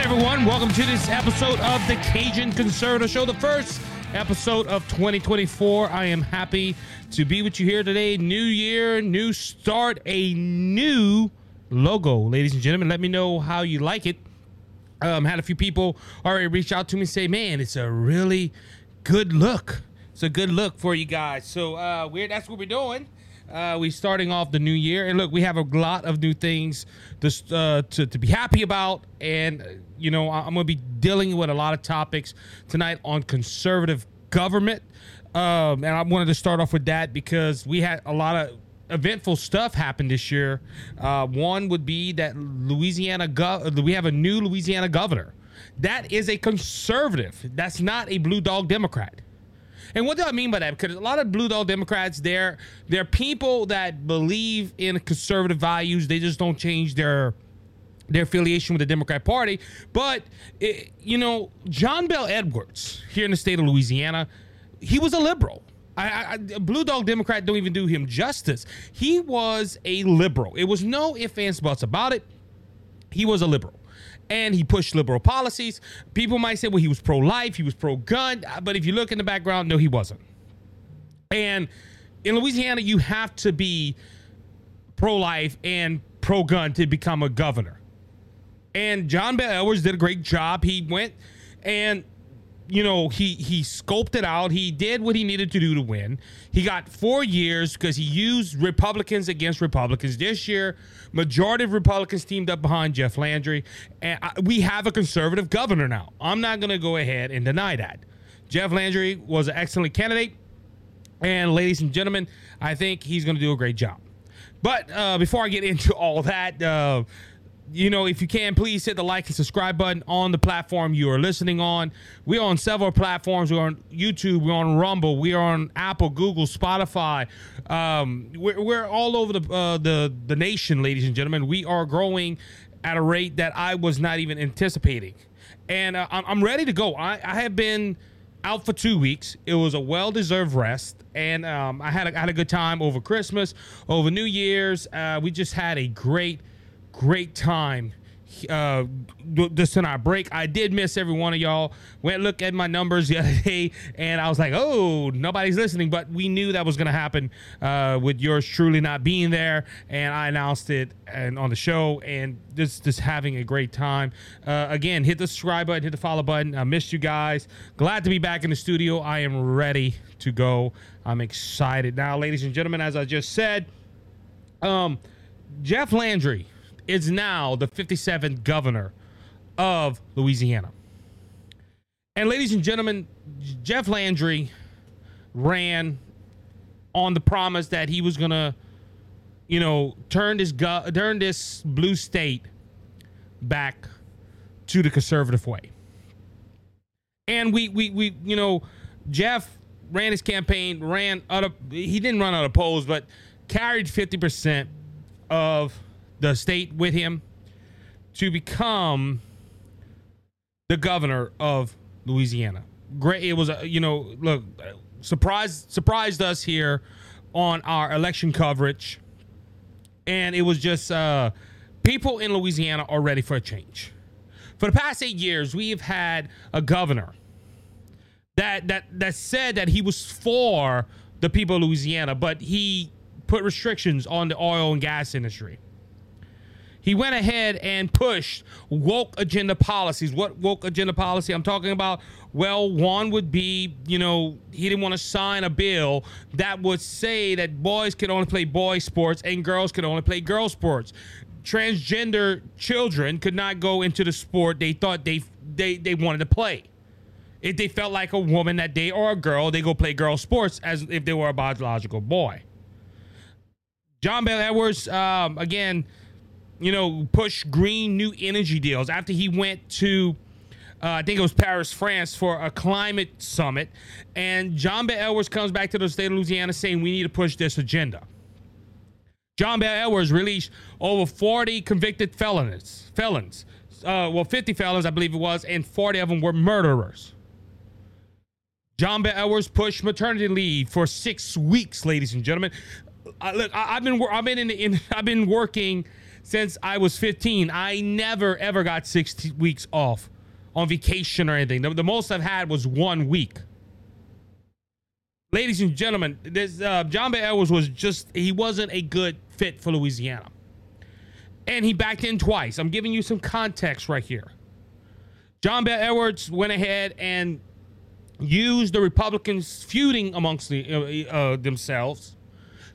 Everyone? Welcome to this episode of the Cajun Conservative Show, the first episode of 2024. I am happy to be with you here today. New year, new start, a new logo, ladies and gentlemen. Let me know how you like it. Um, had a few people already reach out to me and say, "Man, it's a really good look. It's a good look for you guys." So, uh, we're that's what we're doing. Uh, we starting off the new year, and look, we have a lot of new things to uh, to, to be happy about, and uh, you know, I'm going to be dealing with a lot of topics tonight on conservative government, um, and I wanted to start off with that because we had a lot of eventful stuff happen this year. Uh, one would be that Louisiana gov- we have a new Louisiana governor. That is a conservative. That's not a blue dog Democrat. And what do I mean by that? Because a lot of blue dog Democrats, they're they're people that believe in conservative values. They just don't change their their affiliation with the Democrat Party. But it, you know, John Bel Edwards here in the state of Louisiana, he was a liberal. I, I- blue dog Democrat don't even do him justice. He was a liberal. It was no ifs ands buts about it he was a liberal and he pushed liberal policies. People might say, well, he was pro life, he was pro gun, uh, but if you look in the background, no, he wasn't. And in Louisiana, you have to be pro life and pro gun to become a governor. And John Bel Edwards did a great job. He went and you know, he he it out. He did what he needed to do to win. He got four years because he used Republicans against Republicans. This year, majority of Republicans teamed up behind Jeff Landry, and I, we have a conservative governor now. I'm not going to go ahead and deny that. Jeff Landry was an excellent candidate, and ladies and gentlemen, I think he's going to do a great job. But uh, before I get into all that, uh, you know, if you can, please hit the like and subscribe button on the platform you are listening on. We are on several platforms. We're on YouTube. We're on Rumble. We are on Apple, Google, Spotify. Um, we're, we're all over the uh, the the nation, ladies and gentlemen. We are growing at a rate that I was not even anticipating, and uh, I'm, ready to go. I, I have been out for two weeks. It was a well-deserved rest, and um, I had a, I had a good time over Christmas, over New Year's. Uh, we just had a great, great time. Uh, just in our break, I did miss every one of y'all. Went look at my numbers the other day, and I was like, "Oh, nobody's listening." But we knew that was going to happen uh, with yours truly not being there, and I announced it and on the show, and just just having a great time. Uh, again, hit the subscribe button, hit the follow button. I missed you guys. Glad to be back in the studio. I am ready to go. I'm excited now, ladies and gentlemen. As I just said, um, Jeff Landry is now the 57th governor of Louisiana. And ladies and gentlemen, Jeff Landry ran on the promise that he was gonna, you know, turn this gu- turn this blue state back to the conservative way. And we we we you know, Jeff ran his campaign, ran out of he didn't run out of polls, but carried 50% of the state with him to become the governor of Louisiana. Great. It was, a, you know, look, surprised surprised us here on our election coverage, and it was just uh, people in Louisiana are ready for a change. For the past eight years, we have had a governor that that that said that he was for the people of Louisiana, but he put restrictions on the oil and gas industry. He went ahead and pushed woke agenda policies. What woke agenda policy I'm talking about? Well, one would be, you know, he didn't want to sign a bill that would say that boys could only play boy sports and girls could only play girl sports. Transgender children could not go into the sport they thought they they, they wanted to play. If they felt like a woman that day or a girl, they go play girl sports as if they were a biological boy. John Bel Edwards, um, again, you know, push green new energy deals after he went to, uh, I think it was Paris, France, for a climate summit. And John Bel Edwards comes back to the state of Louisiana saying we need to push this agenda. John Bel Edwards released over 40 convicted felons, felons, uh, well, 50 felons, I believe it was, and 40 of them were murderers. John Bel Edwards pushed maternity leave for six weeks, ladies and gentlemen. I, look, I, have been I've been in, in I've been working since I was 15. I never ever got six weeks off on vacation or anything. The, the, most I've had was one week. Ladies and gentlemen, this uh, John Bel Edwards was just he wasn't a good fit for Louisiana, and he backed in twice. I'm giving you some context right here. John Bel Edwards went ahead and used the Republicans feuding amongst the, uh, uh, themselves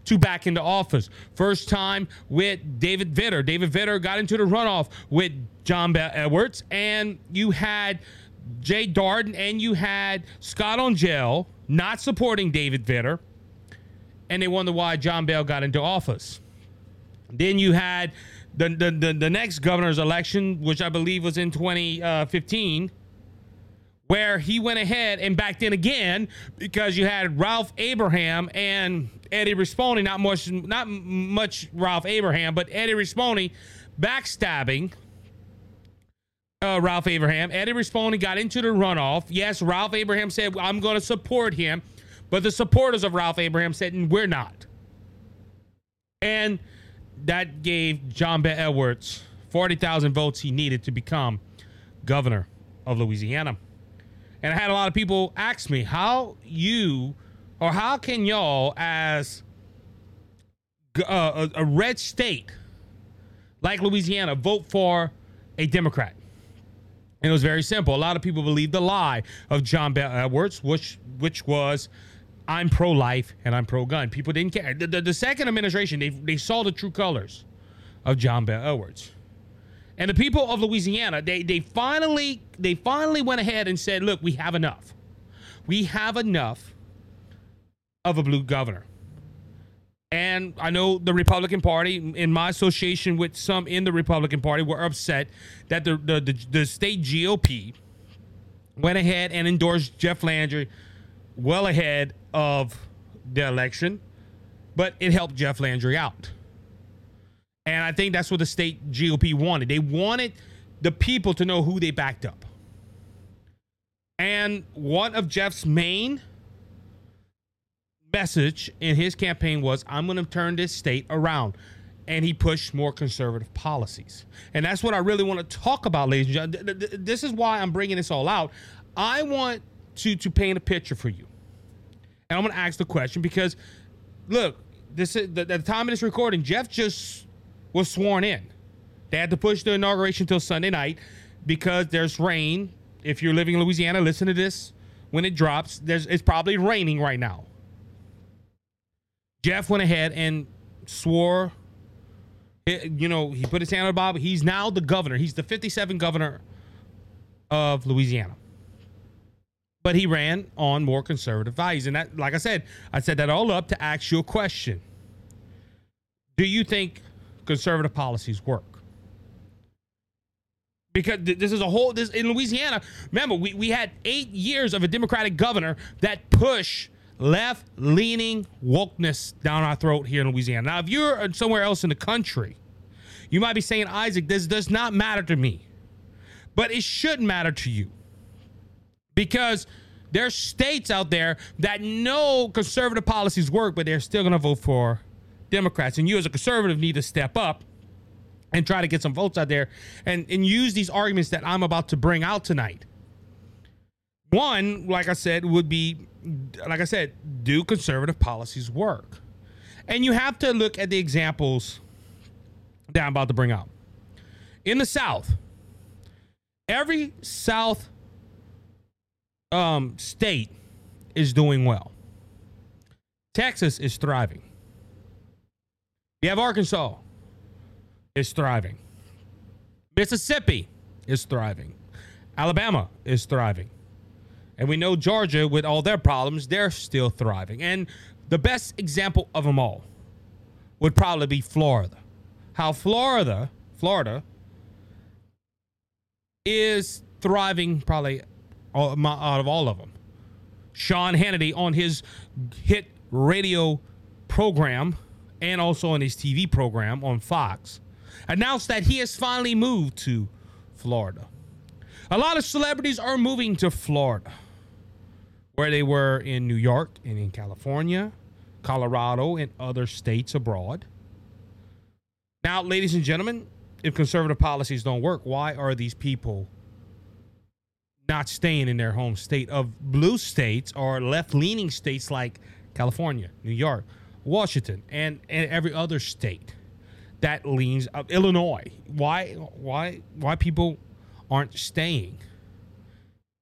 to back into office. First time with David Vitter. David Vitter got into the runoff with John Bel Edwards, and you had Jay Dardenne and you had Scott Angelle not supporting David Vitter, and they wonder why John Bel got into office. Then you had the, the, the, the next governor's election, which I believe was in 2015 where he went ahead and backed in again because you had Ralph Abraham and Eddie Rispone, not much, not much Ralph Abraham, but Eddie Rispone backstabbing uh, Ralph Abraham. Eddie Rispone got into the runoff. Yes, Ralph Abraham said, I'm going to support him. But the supporters of Ralph Abraham said, we're not. And that gave John Bel Edwards 40,000 votes he needed to become governor of Louisiana. And I had a lot of people ask me how you or how can y'all, as uh, a, a red state like Louisiana, vote for a Democrat? And it was very simple. A lot of people believed the lie of John Bel Edwards, which which was I'm pro life and I'm pro gun. People didn't care. The, the, the, second administration, they, they saw the true colors of John Bel Edwards. And the people of Louisiana, they they finally they finally went ahead and said, "Look, we have enough. We have enough of a blue governor." And I know the Republican Party, in my association with some in the Republican Party, were upset that the the, the, the state GOP went ahead and endorsed Jeff Landry well ahead of the election, but it helped Jeff Landry out. And I think that's what the state GOP wanted. They wanted the people to know who they backed up. And one of Jeff's main message in his campaign was I'm going to turn this state around. And he pushed more conservative policies. And that's what I really want to talk about, ladies and gentlemen. This is why I'm bringing this all out. I want to, to paint a picture for you. And I'm going to ask the question because, look, this is the, the time of this recording, Jeff just was sworn in. They had to push the inauguration till Sunday night because there's rain. If you're living in Louisiana, listen to this. When it drops, there's it's probably raining right now. Jeff went ahead and swore. Eh, you know, he put his hand on Bible. He's now the governor. He's the 57th governor of Louisiana. But he ran on more conservative values. And that, like I said, I said that all up to ask you a question. Do you think conservative policies work. Because this is a whole this in Louisiana. Remember, we, we had eight years of a Democratic governor that push left leaning wokeness down our throat here in Louisiana. Now, if you're uh, somewhere else in the country, you might be saying, Isaac, this does not matter to me. But it should matter to you. Because there's states out there that know conservative policies work, but they're still going to vote for Democrats. And you, as a conservative, need to step up and try to get some votes out there and, and use these arguments that I'm about to bring out tonight. One, like I said, would be, like I said, do conservative policies work? And you have to look at the examples that I'm about to bring out. In the South, every South um, state is doing well. Texas is thriving. You have Arkansas is thriving. Mississippi is thriving. Alabama is thriving. And we know Georgia, with all their problems, they're still thriving. And the best example of them all would probably be Florida. How Florida, Florida, is thriving probably out of all of them. Sean Hannity on his hit radio program and also on his TV program on Fox, announced that he has finally moved to Florida. A lot of celebrities are moving to Florida, where they were in New York and in California, Colorado, and other states abroad. Now, ladies and gentlemen, if conservative policies don't work, why are these people not staying in their home state of blue states or left leaning states like California, New York, Washington, and, and every other state that leans uh, Illinois? Why why why people aren't staying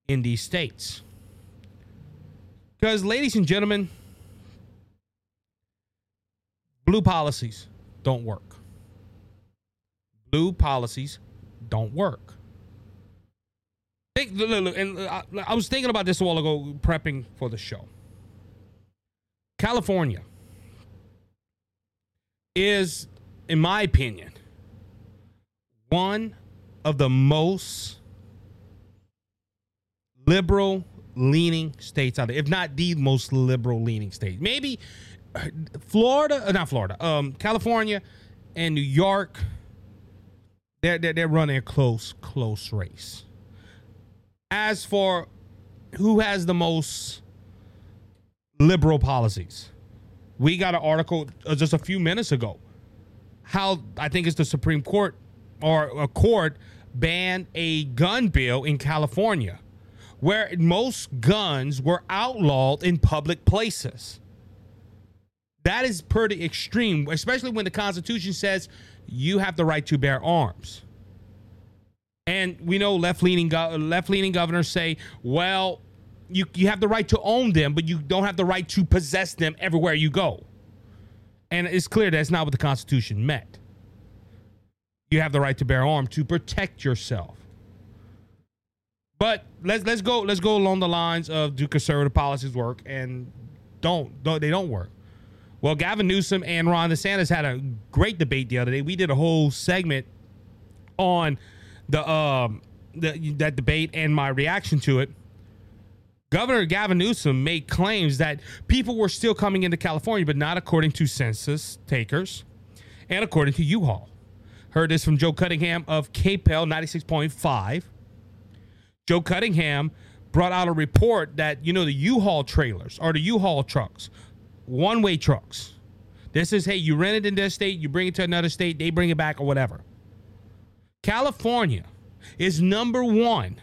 in these states? Because, ladies and gentlemen, blue policies don't work. Blue policies don't work. Think, and I, I was thinking about this a while ago, prepping for the show. California is, in my opinion, one of the most liberal leaning states out there, if not the most liberal leaning state. Maybe Florida, uh, not Florida, um, California and New York, they're, they're, they're running a close, close race. As for who has the most liberal policies, we got an article uh, just a few minutes ago. How I think it's the Supreme Court or a court banned a gun bill in California where most guns were outlawed in public places. That is pretty extreme, especially when the Constitution says you have the right to bear arms. And we know left leaning left leaning governors say, well, you, you have the right to own them, but you don't have the right to possess them everywhere you go. And it's clear that's not what the Constitution meant. You have the right to bear arms to protect yourself. But let's let's go let's go along the lines of do conservative policies work and don't, don't they don't work. Well, Gavin Newsom and Ron DeSantis had a great debate the other day. We did a whole segment on the um the, that debate and my reaction to it. Governor Gavin Newsom made claims that people were still coming into California, but not according to census takers and according to U-Haul. Heard this from Joe Cunningham of KPEL 96.5. Joe Cunningham brought out a report that, you know, the U-Haul trailers or the U-Haul trucks, one way trucks. This is, hey, you rent it in this state, you bring it to another state, they bring it back or whatever. California is number one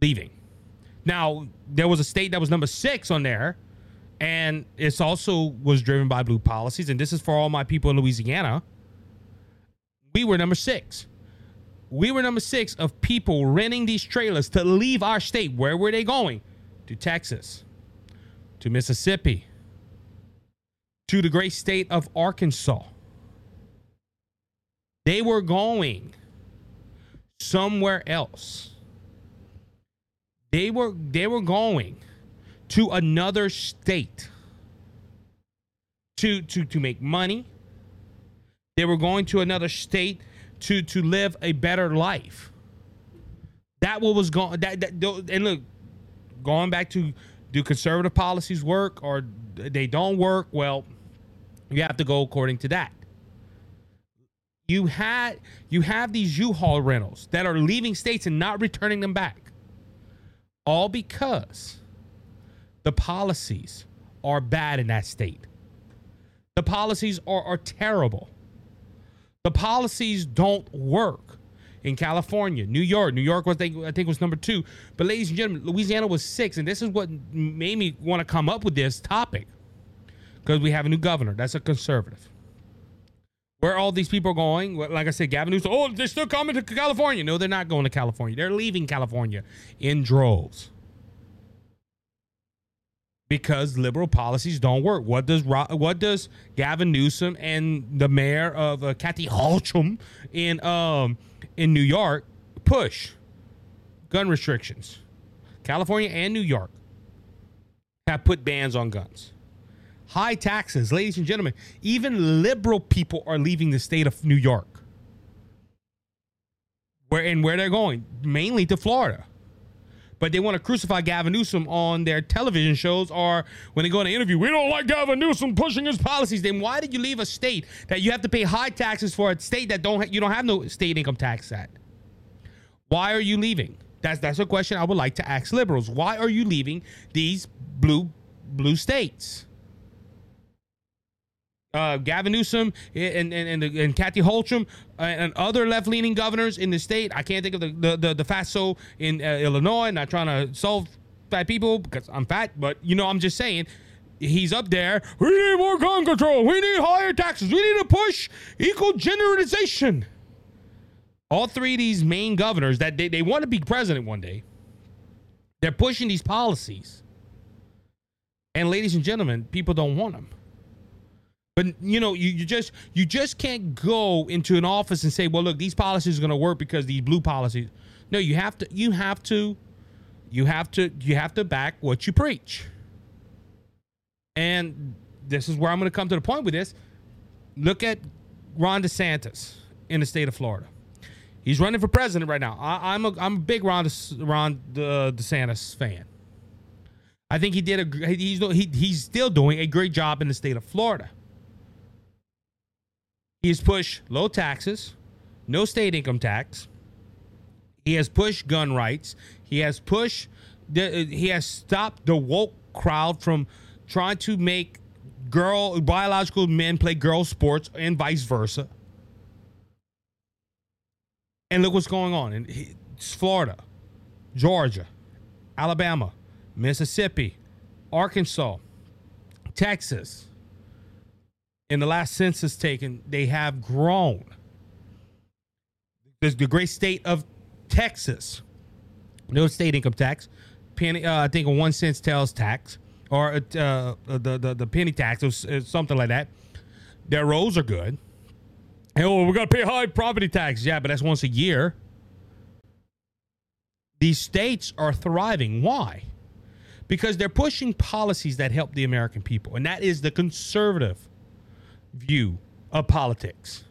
leaving. Now, there was a state that was number six on there, and it's also was driven by blue policies. And this is for all my people in Louisiana. We were number six we were number six of people renting these trailers to leave our state. Where were they going? To Texas, to Mississippi, to the great state of Arkansas. They were going somewhere else. They were they were going to another state to to to make money. They were going to another state to to live a better life. That what was going that, that and look, going back to do conservative policies work or they don't work? Well, you have to go according to that. You had you have these U-Haul rentals that are leaving states and not returning them back. All because the policies are bad in that state. The policies are, are terrible. The policies don't work in California, New York. New York was, I think, was number two. But, ladies and gentlemen, Louisiana was six, and this is what made me want to come up with this topic because we have a new governor. That's a conservative. Where all these people are going, like I said, Gavin Newsom, oh, they're still coming to California. No, they're not going to California. They're leaving California in droves because liberal policies don't work. What does what does Gavin Newsom and the mayor of uh, Kathy Hochul in um in New York push? Gun restrictions. California and New York have put bans on guns. High taxes, ladies and gentlemen. Even liberal people are leaving the state of New York. Where and where they're going? Mainly to Florida but they want to crucify Gavin Newsom on their television shows or when they go in an interview. We don't like Gavin Newsom pushing his policies. Then why did you leave a state that you have to pay high taxes for a state that don't you don't have no state income tax at? Why are you leaving? That's that's a question I would like to ask liberals. Why are you leaving these blue blue states? Uh, Gavin Newsom and and and, and Kathy Hochul and other left leaning governors in the state. I can't think of the the the, the FASO in uh, Illinois. Not trying to solve fat people because I'm fat, but you know I'm just saying. He's up there. We need more gun control. We need higher taxes. We need to push equal genderization. All three of these main governors that they, they want to be president one day, they're pushing these policies. And ladies and gentlemen, people don't want them. But you know, you, you just you just can't go into an office and say, "Well, look, these policies are going to work because these blue policies." No, you have to you have to you have to you have to back what you preach. And this is where I'm going to come to the point with this. Look at Ron DeSantis in the state of Florida. He's running for president right now. I, am a I'm a big Ron De, Ron De, DeSantis fan. I think he did a he's he, he's still doing a great job in the state of Florida. He's pushed low taxes, no state income tax. He has pushed gun rights. He has pushed the, he has stopped the woke crowd from trying to make girl biological men play girl sports and vice versa. And look what's going on in Florida, Georgia, Alabama, Mississippi, Arkansas, Texas in the last census taken, they have grown. There's the great state of Texas, no state income tax, penny, uh, I think a one cent sales tax or uh, uh, the, the the penny tax or something like that. Their roads are good. And, oh, we got to pay high property tax. Yeah, but that's once a year. These states are thriving. Why? Because they're pushing policies that help the American people, and that is the conservative view of politics.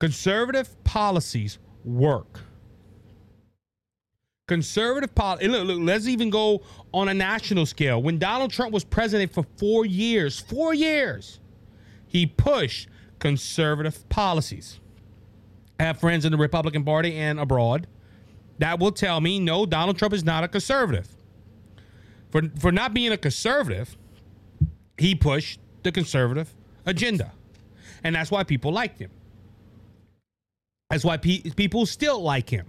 Conservative policies work. Conservative policy. Look, look, let's even go on a national scale. When Donald Trump was president for four years, four years, he pushed conservative policies. I have friends in the Republican Party and abroad that will tell me no, Donald Trump is not a conservative. For, for not being a conservative, he pushed the conservative agenda. And that's why people liked him. That's why pe- people still like him.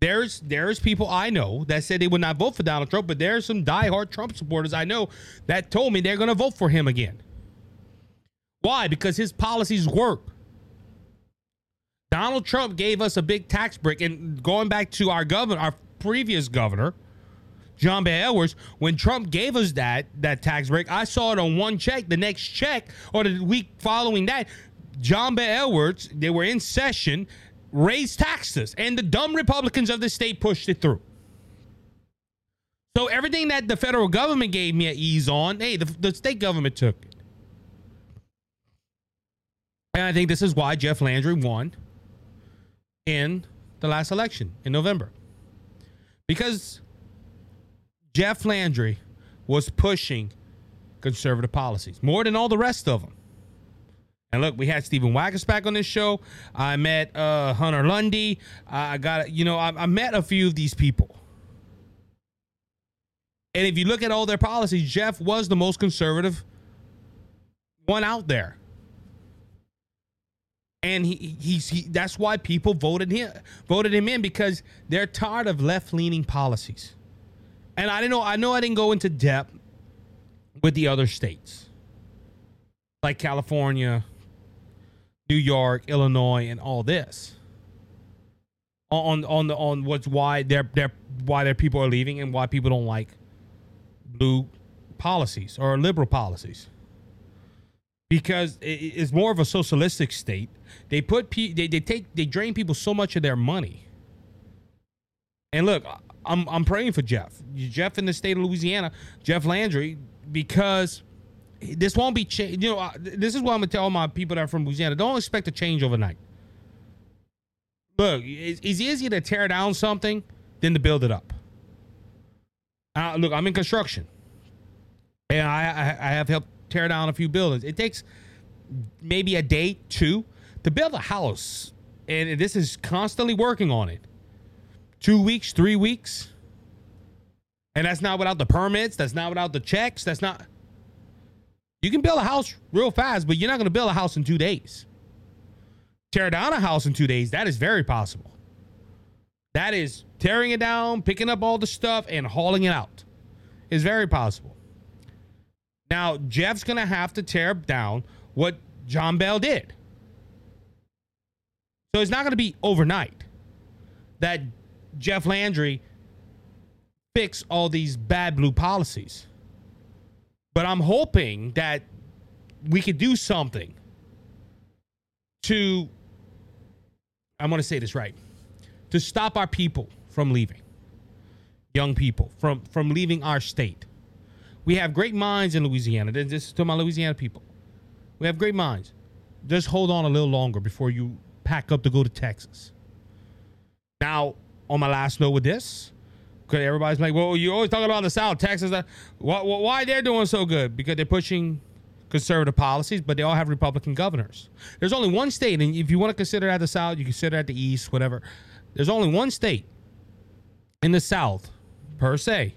There's there's people I know that said they would not vote for Donald Trump, but there's some diehard Trump supporters I know that told me they're going to vote for him again. Why? Because his policies work. Donald Trump gave us a big tax break, and going back to our governor, our previous governor, John Bel Edwards, when Trump gave us that that tax break, I saw it on one check. The next check or the week following that, John Bel Edwards, they were in session, raised taxes, and the dumb Republicans of the state pushed it through. So everything that the federal government gave me at ease on, hey, the, the state government took it. And I think this is why Jeff Landry won in the last election in November. Because Jeff Landry was pushing conservative policies more than all the rest of them. And look, we had Stephen Waguespack on this show. I met uh, Hunter Lundy. I got, you know, I, I met a few of these people. And if you look at all their policies, Jeff was the most conservative one out there. And he, he's he, that's why people voted him voted him in because they're tired of left leaning policies and I didn't know. I know I didn't go into depth with the other states, like California, New York, Illinois, and all this. On on the on what's why their their why their people are leaving and why people don't like blue policies or liberal policies. Because it's more of a socialistic state. They put they they take they drain people so much of their money. And look, I'm I'm praying for Jeff. Jeff in the state of Louisiana, Jeff Landry, because this won't be changed. You know, this is what I'm gonna tell my people that are from Louisiana. Don't expect a change overnight. Look, it's, easier to tear down something than to build it up. Uh, look, I'm in construction, and I, I I have helped tear down a few buildings. It takes maybe a day, two, to build a house, and this is constantly working on it two weeks, three weeks. And that's not without the permits. That's not without the checks. That's not. You can build a house real fast, but you're not going to build a house in two days. Tear down a house in two days, that is very possible. That is tearing it down, picking up all the stuff, and hauling it out. Is very possible. Now, Jeff's going to have to tear down what John Bel did. So it's not going to be overnight that Jeff Landry fix all these bad blue policies. But I'm hoping that we could do something to, I want to say this right, to stop our people from leaving, young people from, from leaving our state. We have great minds in Louisiana. This is to my Louisiana people. We have great minds. Just hold on a little longer before you pack up to go to Texas. Now, on my last note with this, because everybody's like, well, you always talking about the South, Texas. Uh, why, why they're doing so good? Because they're pushing conservative policies, but they all have Republican governors. There's only one state, and if you want to consider that the South, you consider that the East, whatever. There's only one state in the South, per se,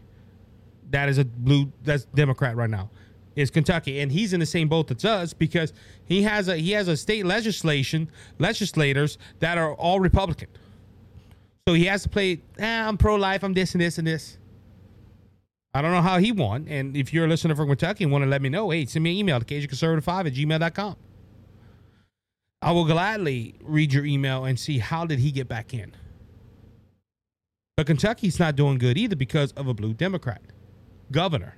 that is a blue that's Democrat right now. Is Kentucky, and he's in the same boat as us because he has a he has a state legislation legislators that are all Republican. So he has to play, eh, I'm pro life, I'm this and this and this. I don't know how he won. And if you're a listener from Kentucky and want to let me know, hey, send me an email to CajunConservative5 at gmail.com. I will gladly read your email and see how did he get back in. But Kentucky's not doing good either because of a blue Democrat governor.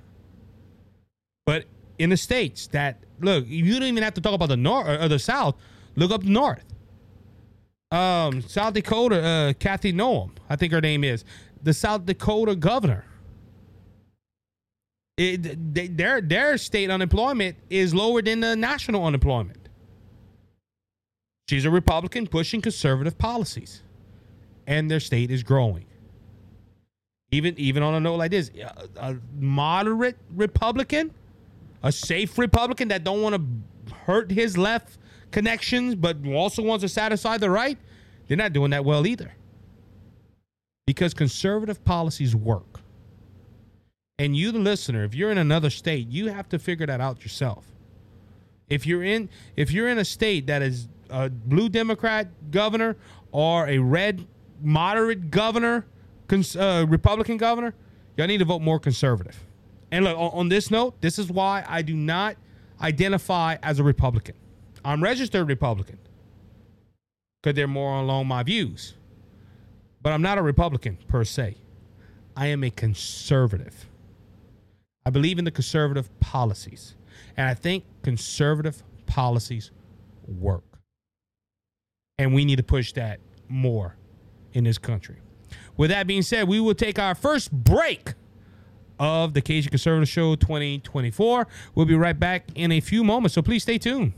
But in the states that look, you don't even have to talk about the north or the south. Look up north um, South Dakota, uh, Kathy Noem, I think her name is, the South Dakota governor. It, they, their their state unemployment is lower than the national unemployment. She's a Republican pushing conservative policies, and their state is growing. Even even on a note like this, a, a moderate Republican, a safe Republican that don't want to hurt his left connections, but also wants to satisfy the right, they're not doing that well either. Because conservative policies work. And you, the listener, if you're in another state, you have to figure that out yourself. If you're in if you're in a state that is a blue Democrat governor or a red moderate governor, uh, Republican governor, y'all need to vote more conservative. And look, on, on this note, this is why I do not identify as a Republican. I'm registered Republican because they're more along my views. But I'm not a Republican per se. I am a conservative. I believe in the conservative policies. And I think conservative policies work. And we need to push that more in this country. With that being said, we will take our first break of the Cajun Conservative Show 2024. We'll be right back in a few moments, so please stay tuned.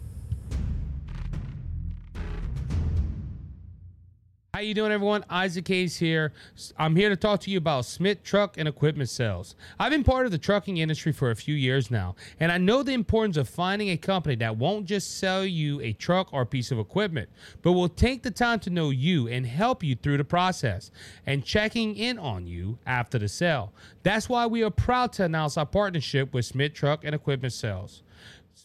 How you doing, everyone? Isaac Hayes here. I'm here to talk to you about Smith Truck and Equipment Sales. I've been part of the trucking industry for a few years now, and I know the importance of finding a company that won't just sell you a truck or piece of equipment, but will take the time to know you and help you through the process and checking in on you after the sale. That's why we are proud to announce our partnership with Smith Truck and Equipment Sales.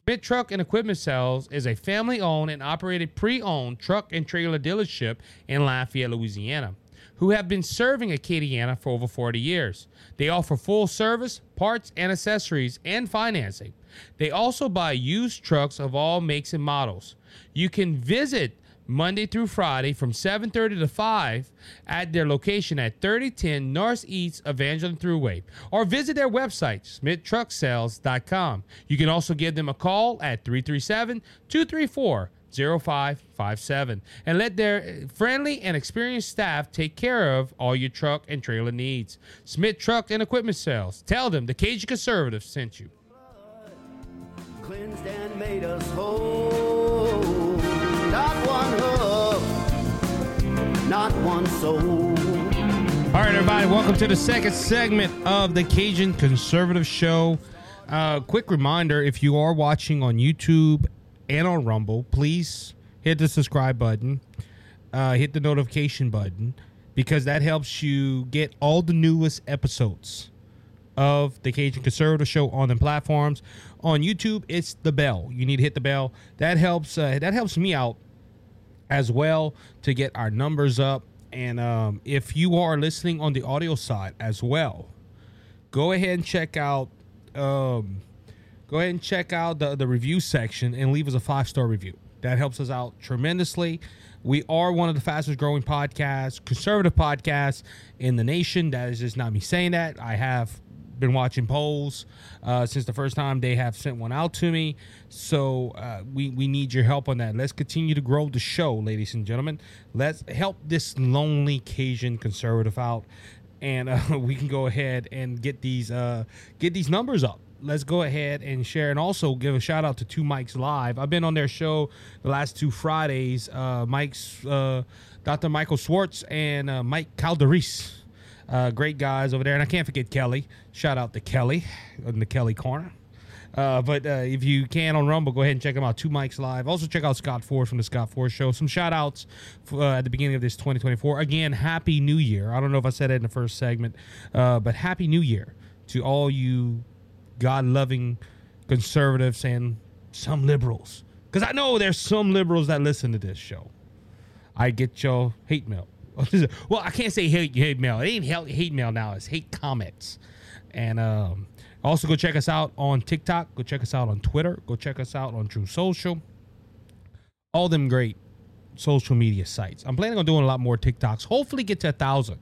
Smith Truck and Equipment Sales is a family owned and operated pre owned truck and trailer dealership in Lafayette, Louisiana, who have been serving Acadiana for over 40 years. They offer full service, parts and accessories, and financing. They also buy used trucks of all makes and models. You can visit Monday through Friday from 7:30 to 5 at their location at 3010 Northeast Evangeline Thruway or visit their website smithtrucksales.com. You can also give them a call at 337-234 0557 and let their uh, friendly and experienced staff take care of all your truck and trailer needs. Smith Truck and Equipment Sales. Tell them the Cajun Conservative sent you. Not one not one soul. All right, everybody, welcome to the second segment of the Cajun Conservative Show. Uh, quick reminder if you are watching on YouTube and on Rumble, please hit the subscribe button, uh, hit the notification button, because that helps you get all the newest episodes of the Cajun Conservative Show on the platforms. On YouTube, it's the bell. You need to hit the bell. That helps. Uh, that helps me out as well to get our numbers up. And um, if you are listening on the audio side as well, go ahead and check out. Um, go ahead and check out the the review section and leave us a five star review. That helps us out tremendously. We are one of the fastest growing podcasts, conservative podcasts in the nation. That is just not me saying that. I have been watching polls uh, since the first time they have sent one out to me. So uh, we we need your help on that. Let's continue to grow the show, ladies and gentlemen. Let's help this lonely Cajun conservative out, and uh, we can go ahead and get these uh, get these numbers up let's go ahead and share and also give a shout out to two mics live i've been on their show the last two fridays uh mike's uh dr michael schwartz and mike calderis uh, great guys over there and i can't forget kelly shout out to kelly in the kelly corner uh, but uh, if you can on Rumble, go ahead and check them out. Two mics live. Also check out Scott Ford from the Scott Ford Show. Some shout outs uh, at the beginning of this 2024. Again, Happy New Year. I don't know if I said it in the first segment, uh, but Happy New Year to all you God loving conservatives and some liberals. Because I know there's some liberals that listen to this show. I get your hate mail. well, I can't say hate, hate mail. It ain't hate mail now. It's hate comments. And um, also go check us out on TikTok. Go check us out on Twitter. Go check us out on True Social. All them great social media sites. I'm planning on doing a lot more TikToks. Hopefully get to a thousand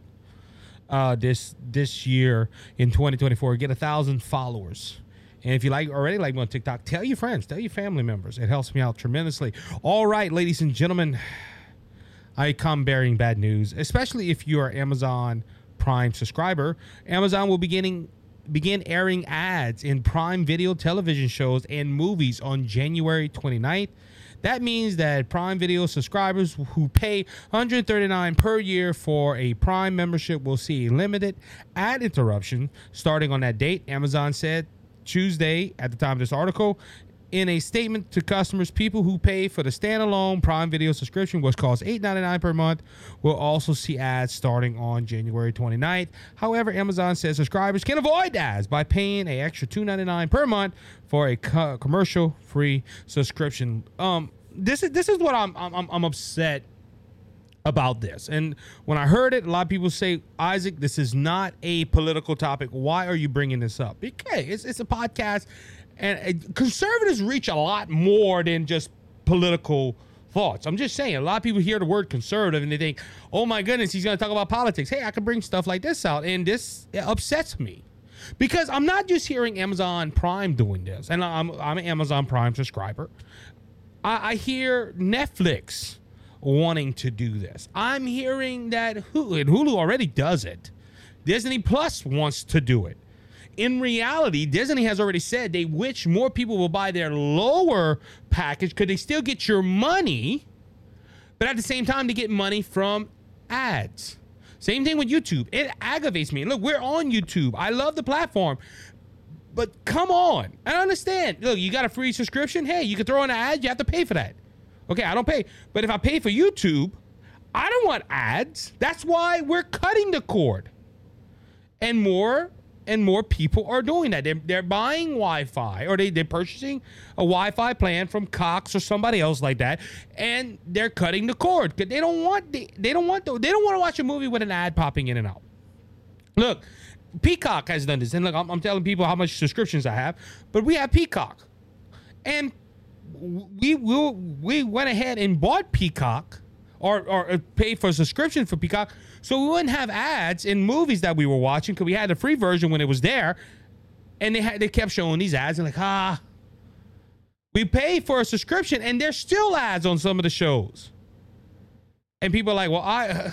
uh, this this year in 2024. Get a thousand followers. And if you like already like me on TikTok, tell your friends, tell your family members. It helps me out tremendously. All right, ladies and gentlemen, I come bearing bad news, especially if you are Amazon Prime subscriber. Amazon will beginning begin airing ads in Prime Video television shows and movies on January 29th. That means that Prime Video subscribers who pay 139 per year for a Prime membership will see limited ad interruption starting on that date. Amazon said Tuesday at the time of this article in a statement to customers, people who pay for the standalone Prime Video subscription, which costs $8.99 per month, will also see ads starting on January 29th. However, Amazon says subscribers can avoid ads by paying an extra $2.99 per month for a co- commercial-free subscription. Um, this is this is what I'm I'm, I'm upset about this. And when I heard it, a lot of people say, Isaac, this is not a political topic. Why are you bringing this up? Okay, it's, it's a podcast and uh, conservatives reach a lot more than just political thoughts. I'm just saying, a lot of people hear the word conservative and they think, oh my goodness, he's going to talk about politics. Hey, I can bring stuff like this out. And this upsets me because I'm not just hearing Amazon Prime doing this, and I'm, I'm an Amazon Prime subscriber. I, I hear Netflix wanting to do this. I'm hearing that Hulu, Hulu already does it. Disney Plus wants to do it in reality, Disney has already said they wish more people will buy their lower package because they still get your money, but at the same time, they get money from ads. Same thing with YouTube. It aggravates me. Look, we're on YouTube. I love the platform. But come on. I understand. Look, you got a free subscription. Hey, you can throw in an ad. You have to pay for that. Okay, I don't pay. But if I pay for YouTube, I don't want ads. That's why we're cutting the cord. And more and more people are doing that. They're, they're buying Wi-Fi or they, they're purchasing a Wi-Fi plan from Cox or somebody else like that, and they're cutting the cord because they don't want the, they don't want the, they don't want to watch a movie with an ad popping in and out. Look, Peacock has done this, and look, I'm, I'm telling people how much subscriptions I have, but we have Peacock, and we will we went ahead and bought Peacock or or uh, paid for a subscription for Peacock so we wouldn't have ads in movies that we were watching because we had the free version when it was there, and they had they kept showing these ads and like ah, we pay for a subscription and there's still ads on some of the shows, and people are like, well, I, uh,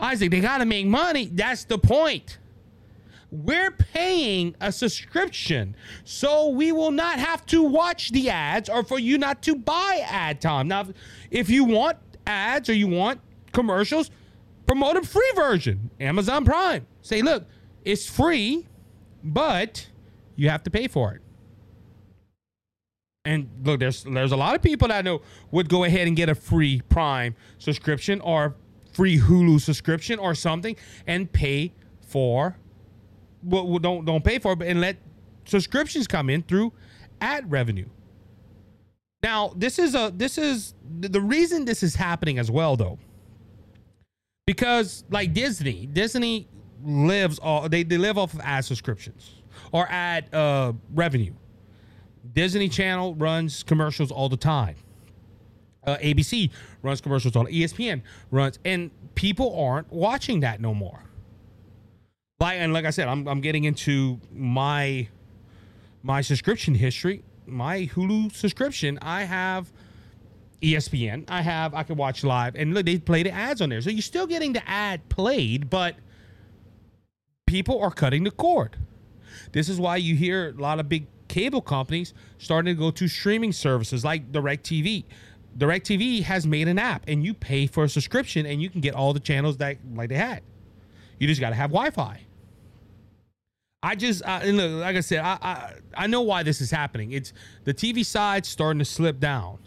Isaac, they gotta make money. That's the point. We're paying a subscription, so we will not have to watch the ads or for you not to buy ad time. Now, if you want ads or you want commercials, promote a free version, Amazon Prime. Say, look, it's free, but you have to pay for it. And look, there's there's a lot of people that I know would go ahead and get a free Prime subscription or free Hulu subscription or something and pay for well, don't don't pay for it, but and let subscriptions come in through ad revenue. Now, this is a this is the reason this is happening as well, though, because like Disney, Disney lives all they, they live off of ad subscriptions or ad uh, revenue. Disney Channel runs commercials all the time. Uh, ABC runs commercials on ESPN runs, and people aren't watching that no more. Like and like I said, I'm I'm getting into my my subscription history, my Hulu subscription. I have ESPN. I have I can watch live, and look, they play the ads on there, so you're still getting the ad played, but people are cutting the cord. This is why you hear a lot of big cable companies starting to go to streaming services like DirecTV. DirecTV has made an app and you pay for a subscription and you can get all the channels that like they had. You just got to have Wi-Fi. I just and look, like I said, I, I I know why this is happening. It's the TV side starting to slip down.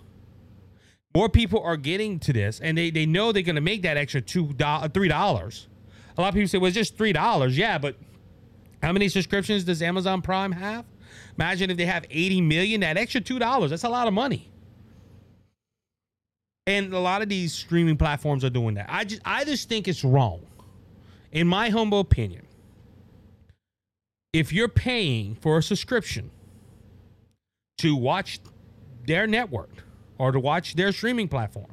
More people are getting to this, and they they know they're going to make that extra two dollars, uh, three dollars. A lot of people say, "Well, it's just three dollars." Yeah, but how many subscriptions does Amazon Prime have? Imagine if they have 80 million, that extra $2, that's a lot of money. And a lot of these streaming platforms are doing that. I just I just think it's wrong. In my humble opinion, if you're paying for a subscription to watch their network or to watch their streaming platform,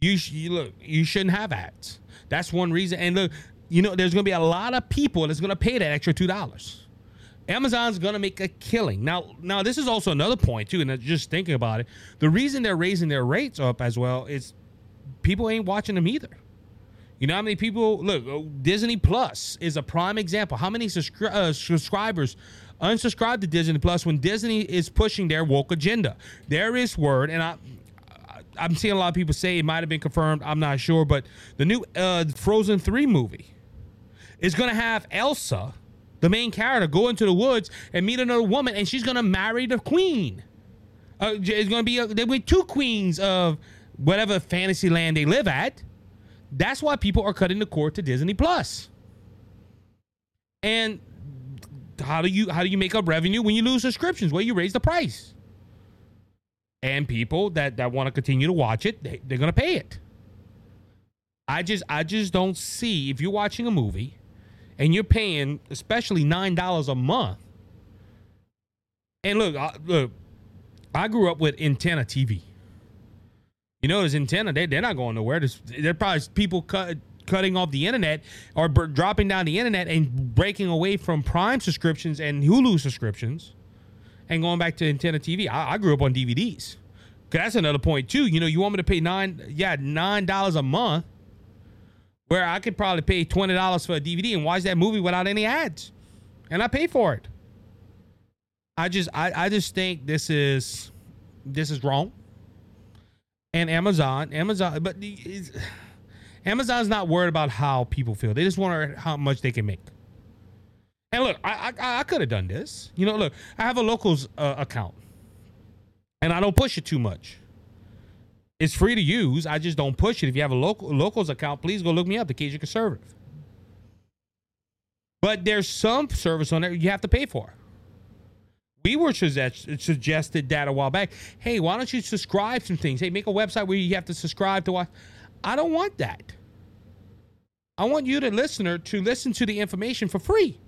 you, sh- you look you shouldn't have ads. That's one reason. And look, you know, there's going to be a lot of people that's going to pay that extra two dollars. Amazon's going to make a killing. Now, now this is also another point too, and just thinking about it, the reason they're raising their rates up as well is people ain't watching them either. You know how many people look? Oh, Disney Plus is a prime example. How many subscri- uh, subscribers unsubscribe to Disney Plus when Disney is pushing their woke agenda? There is word, and I. I'm seeing a lot of people say it might have been confirmed. I'm not sure, but the new uh, Frozen 3 movie is going to have Elsa, the main character, go into the woods and meet another woman, and she's going to marry the queen. Uh, it's going to be a, there be two queens of whatever fantasy land they live at. That's why people are cutting the cord to Disney Plus. And how do you how do you make up revenue when you lose subscriptions? Well, you raise the price. And people that that want to continue to watch it, they, they're going to pay it. I just I just don't see if you're watching a movie and you're paying especially nine dollars a month. And look, I, look, I grew up with antenna TV. You know, there's antenna. They they're not going nowhere. There's, they're probably people cut, cutting off the internet or b- dropping down the internet and breaking away from Prime subscriptions and Hulu subscriptions, and going back to antenna TV. I, I grew up on DVDs. Cause that's another point too. You know, you want me to pay nine, yeah, nine dollars a month where I could probably pay twenty dollars for a DVD and watch that movie without any ads, and I pay for it. I just I, I just think this is this is wrong. And Amazon, Amazon, but Amazon's not worried about how people feel. They just want how much they can make. And look, I I, I could have done this. You know, look, I have a locals uh, account, and I don't push it too much. It's free to use. I just don't push it. If you have a local locals account, please go look me up, the Cajun Conservative. But there's some service on there you have to pay for. We were suggest, suggested that a while back. Hey, why don't you subscribe some things? Hey, make a website where you have to subscribe to watch. I don't want that. I want you, the listener, to listen to the information for free.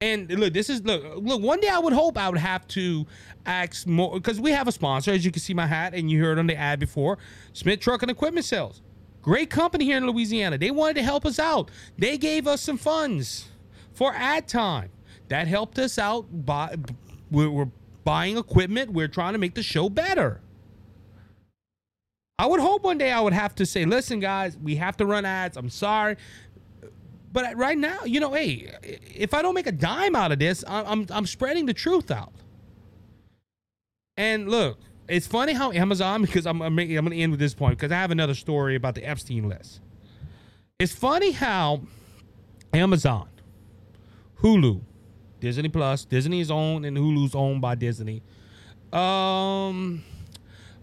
And look, this is look, look. One day I would hope I would have to ask more because we have a sponsor, as you can see my hat, and you heard on the ad before. Smith Truck and Equipment Sales, great company here in Louisiana. They wanted to help us out. They gave us some funds for ad time. That helped us out. By we're, we're buying equipment. We're trying to make the show better. I would hope one day I would have to say, listen, guys, we have to run ads. I'm sorry. But right now, you know, hey, if I don't make a dime out of this, I'm I'm spreading the truth out. And look, it's funny how Amazon, because I'm I'm, going to end with this point because I have another story about the Epstein list. It's funny how Amazon, Hulu, Disney Plus, Disney is owned and Hulu's owned by Disney. Um,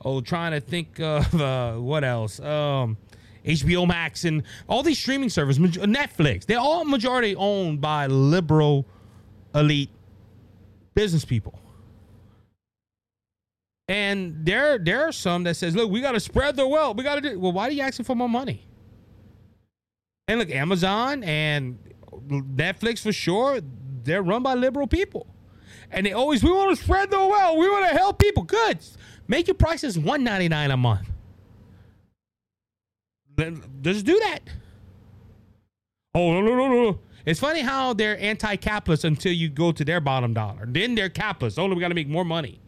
oh, trying to think of uh, what else. Um, HBO Max, and all these streaming services, Netflix, they're all majority owned by liberal elite business people. And there, there are some that says, "Look, we got to spread the wealth. We got to do." Well, why are you asking for more money? And look, Amazon and Netflix for sure, they're run by liberal people, and they always we want to spread the wealth. We want to help people. Good, make your prices one ninety nine a month. Then just do that. Oh no no no no! It's funny how they're anti-capitalist until you go to their bottom dollar. Then they're capitalists. Only oh, we got to make more money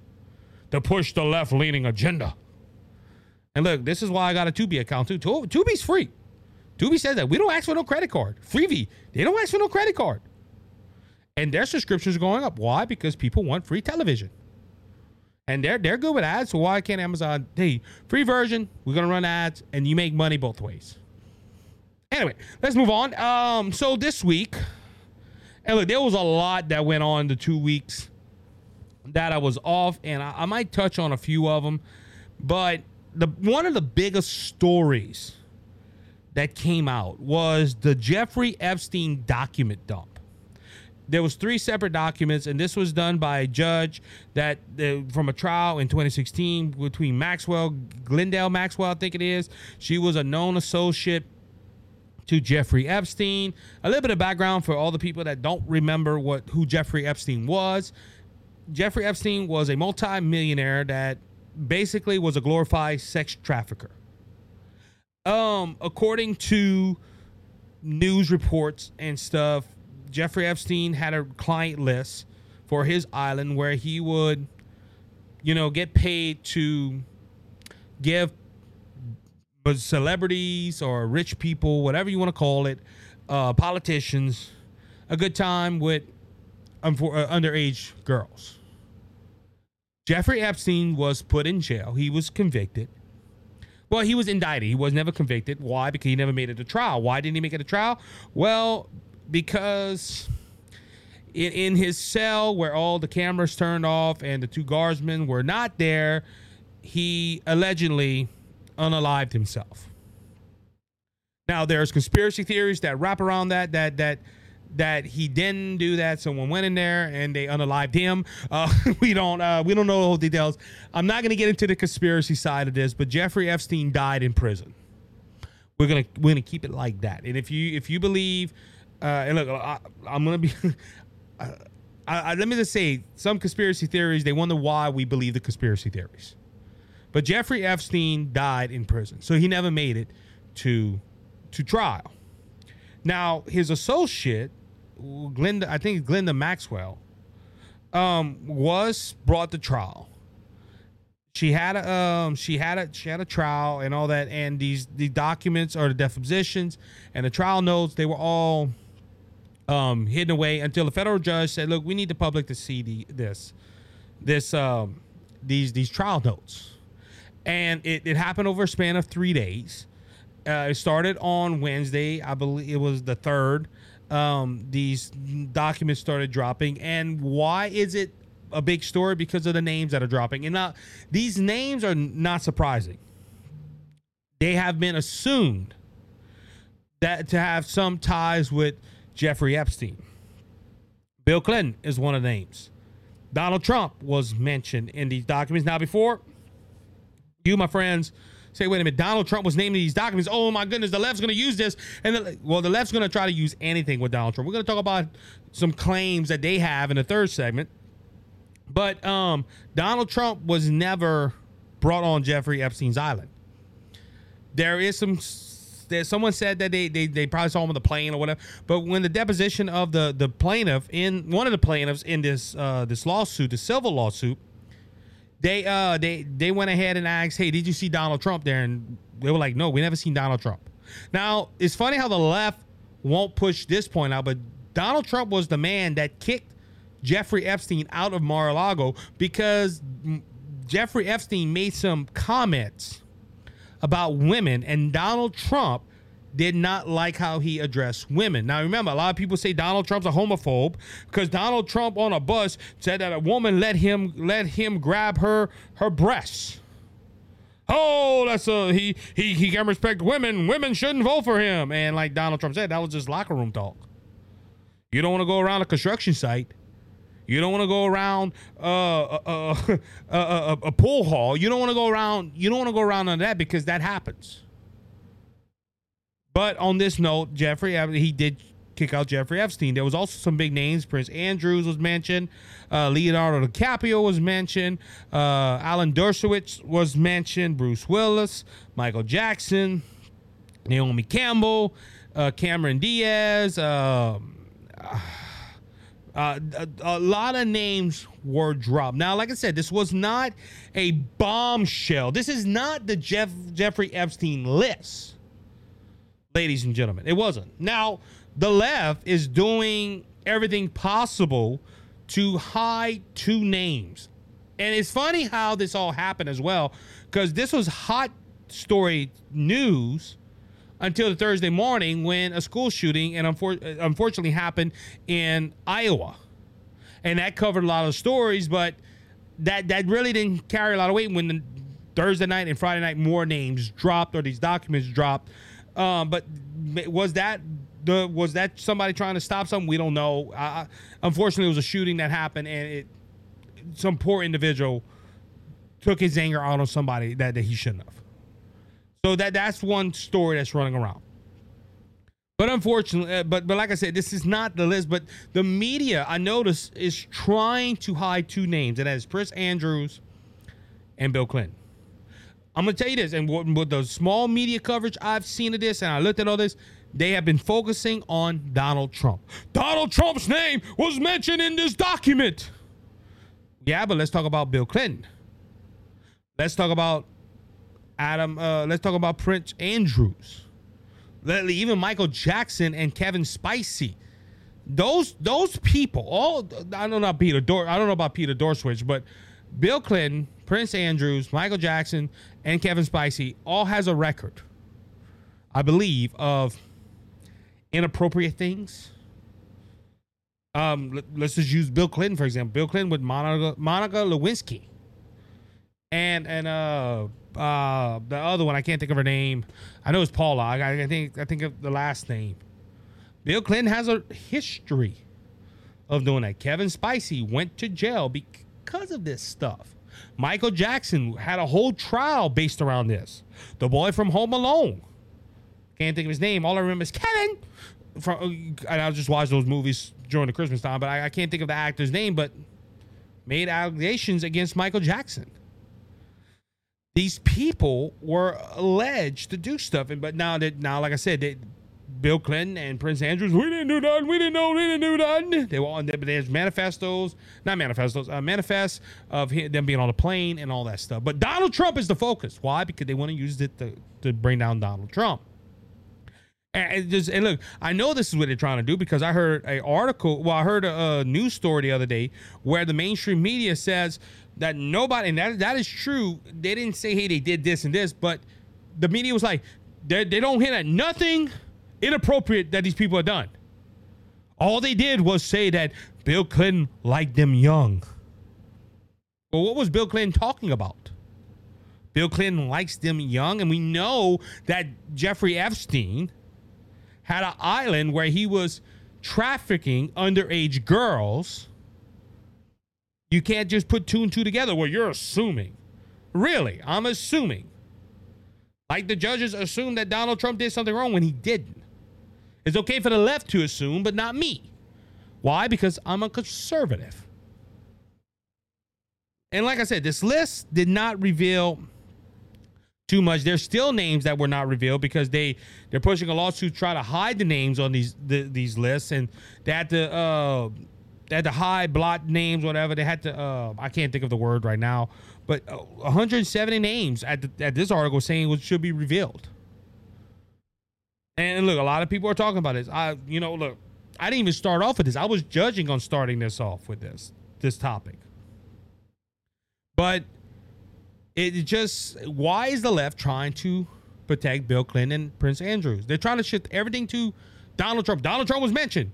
to push the left leaning agenda. And look, this is why I got a Tubi account too. Tubi's free. Tubi says that we don't ask for no credit card. Freevee, they don't ask for no credit card. And their subscriptions are going up. Why? Because people want free television. And they're they're good with ads. So why can't Amazon? Hey, free version. We're gonna run ads, and you make money both ways. Anyway, let's move on. Um, so this week, and look, there was a lot that went on the two weeks that I was off, and I, I might touch on a few of them. But the one of the biggest stories that came out was the Jeffrey Epstein document dump. There was three separate documents, and this was done by a judge that uh, from a trial in 2016 between Maxwell, Glendale Maxwell, I think it is. She was a known associate to Jeffrey Epstein. A little bit of background for all the people that don't remember what who Jeffrey Epstein was. Jeffrey Epstein was a multi-millionaire that basically was a glorified sex trafficker. Um, according to news reports and stuff, Jeffrey Epstein had a client list for his island where he would, you know, get paid to give celebrities or rich people, whatever you want to call it, uh, politicians, a good time with um, for, uh, underage girls. Jeffrey Epstein was put in jail. He was convicted. Well, he was indicted. He was never convicted. Why? Because he never made it to trial. Why didn't he make it to trial? Well, because in, in his cell where all the cameras turned off and the two guardsmen were not there, he allegedly unalived himself. Now, there's conspiracy theories that wrap around that that that that he didn't do that. Someone went in there and they unalived him. Uh, we don't uh, we don't know the details. I'm not going to get into the conspiracy side of this, but Jeffrey Epstein died in prison. We're gonna we're gonna keep it like that. And if you if you believe, uh, and look, I, am gonna be. I, I, let me just say, some conspiracy theories they wonder why we believe the conspiracy theories. But Jeffrey Epstein died in prison, so he never made it to to trial. Now his associate Glenda, I think Glenda Maxwell, um, was brought to trial. She had a um, she had a she had a trial and all that, and these the documents or the depositions and the trial notes they were all um, hidden away until the federal judge said, "Look, we need the public to see the this this um, these these trial notes," and it, it happened over a span of three days. Uh, it started on Wednesday, I believe it was the third um, these documents started dropping. And why is it a big story? Because of the names that are dropping. And now these names are not surprising. They have been assumed that to have some ties with Jeffrey Epstein. Bill Clinton is one of the names. Donald Trump was mentioned in these documents. Now, before you, my friends, say, wait a minute, Donald Trump was naming these documents. Oh my goodness, the left's going to use this. And the, well, the left's going to try to use anything with Donald Trump. We're going to talk about some claims that they have in the third segment. But um, Donald Trump was never brought on Jeffrey Epstein's island. There is some. There, someone said that they, they they probably saw him on the plane or whatever. But when the deposition of the the plaintiff in one of the plaintiffs in this uh, this lawsuit, the civil lawsuit, they uh they they went ahead and asked, "Hey, did you see Donald Trump there?" And they were like, "No, we never seen Donald Trump." Now it's funny how the left won't push this point out, but Donald Trump was the man that kicked Jeffrey Epstein out of Mar-a-Lago because Jeffrey Epstein made some comments about women, and Donald Trump did not like how he addressed women. Now, remember, a lot of people say Donald Trump's a homophobe because Donald Trump on a bus said that a woman let him let him grab her her breasts. oh, that's a he he he can respect women. Women shouldn't vote for him. And like Donald Trump said, that was just locker room talk. You don't want to go around a construction site. You don't want to go around uh, uh, uh, uh, a pool hall. You don't want to go around. You don't want to go around on that because that happens. But on this note, Jeffrey, he did kick out Jeffrey Epstein. There was also some big names. Prince Andrews was mentioned. Uh, Leonardo DiCaprio was mentioned. Uh, Alan Dershowitz was mentioned. Bruce Willis, Michael Jackson, Naomi Campbell, uh, Cameron Diaz. Um, uh, a, a, lot of names were dropped. Now, like I said, this was not a bombshell. This is not the Jeff Jeffrey Epstein list, ladies and gentlemen. It wasn't. Now, the left is doing everything possible to hide two names. And it's funny how this all happened as well, because this was hot story news until the Thursday morning when a school shooting and unfor- unfortunately happened in Iowa. And that covered a lot of stories, but that that really didn't carry a lot of weight when the Thursday night and Friday night more names dropped or these documents dropped. Um, but was that the was that somebody trying to stop something? We don't know. Uh, unfortunately, it was a shooting that happened, and it some poor individual took his anger out on somebody that, that he shouldn't have. So that that's one story that's running around. But unfortunately, uh, but but like I said, this is not the list. But the media, I notice, is trying to hide two names, and that is Prince Andrews and Bill Clinton. I'm gonna tell you this, and with the small media coverage I've seen of this, and I looked at all this, they have been focusing on Donald Trump. Donald Trump's name was mentioned in this document. Yeah, but let's talk about Bill Clinton. Let's talk about Adam. Uh, let's talk about Prince Andrews. Even Michael Jackson and Kevin Spacey. Those those people, all I don't know about Peter Dor, I don't know about Peter Dorswitch, but Bill Clinton, Prince Andrews, Michael Jackson, and Kevin Spacey all has a record, I believe, of inappropriate things. Um, let, us just use Bill Clinton for example. Bill Clinton with Monica Monica Lewinsky, and and uh uh the other one I can't think of her name. I know it's Paula. I, I think I think of the last name. Bill Clinton has a history of doing that. Kevin Spacey went to jail because of this stuff. Michael Jackson had a whole trial based around this. The boy from Home Alone. Can't think of his name. All I remember is Kevin. From, and I was just watch those movies during the Christmas time, but I, I can't think of the actor's name. But made allegations against Michael Jackson these people were alleged to do stuff, and but now that now, like I said, they, Bill Clinton and Prince Andrews, we didn't do nothing, we didn't know, we didn't do nothing. They were on there, but there's manifestos, not manifestos, uh, manifests of them being on the plane and all that stuff. But Donald Trump is the focus. Why? Because they want to use it to, to bring down Donald Trump. And, just, and look, I know this is what they're trying to do because I heard a article. Well, I heard a, a news story the other day where the mainstream media says that nobody, and that that is true. They didn't say, hey, they did this and this, but the media was like, they, they don't hit at nothing inappropriate that these people have done. All they did was say that Bill Clinton liked them young. Well, what was Bill Clinton talking about? Bill Clinton likes them young, and we know that Jeffrey Epstein had an island where he was trafficking underage girls you can't just put two and two together where you're assuming. Really, I'm assuming. Like the judges assumed that Donald Trump did something wrong when he didn't. It's okay for the left to assume, but not me. Why? Because I'm a conservative. And like I said, this list did not reveal too much. There's still names that were not revealed because they they're pushing a lawsuit to try to hide the names on these the, these lists, and they had to uh, they had to hide, blot names, whatever. They had to. Uh, I can't think of the word right now, but uh, 170 names at the, at this article saying what should be revealed. And look, a lot of people are talking about this. I, you know, look, I didn't even start off with this. I was judging on starting this off with this this topic, but it just why is the left trying to protect Bill Clinton and Prince Andrews? They're trying to shift everything to Donald Trump. Donald Trump was mentioned.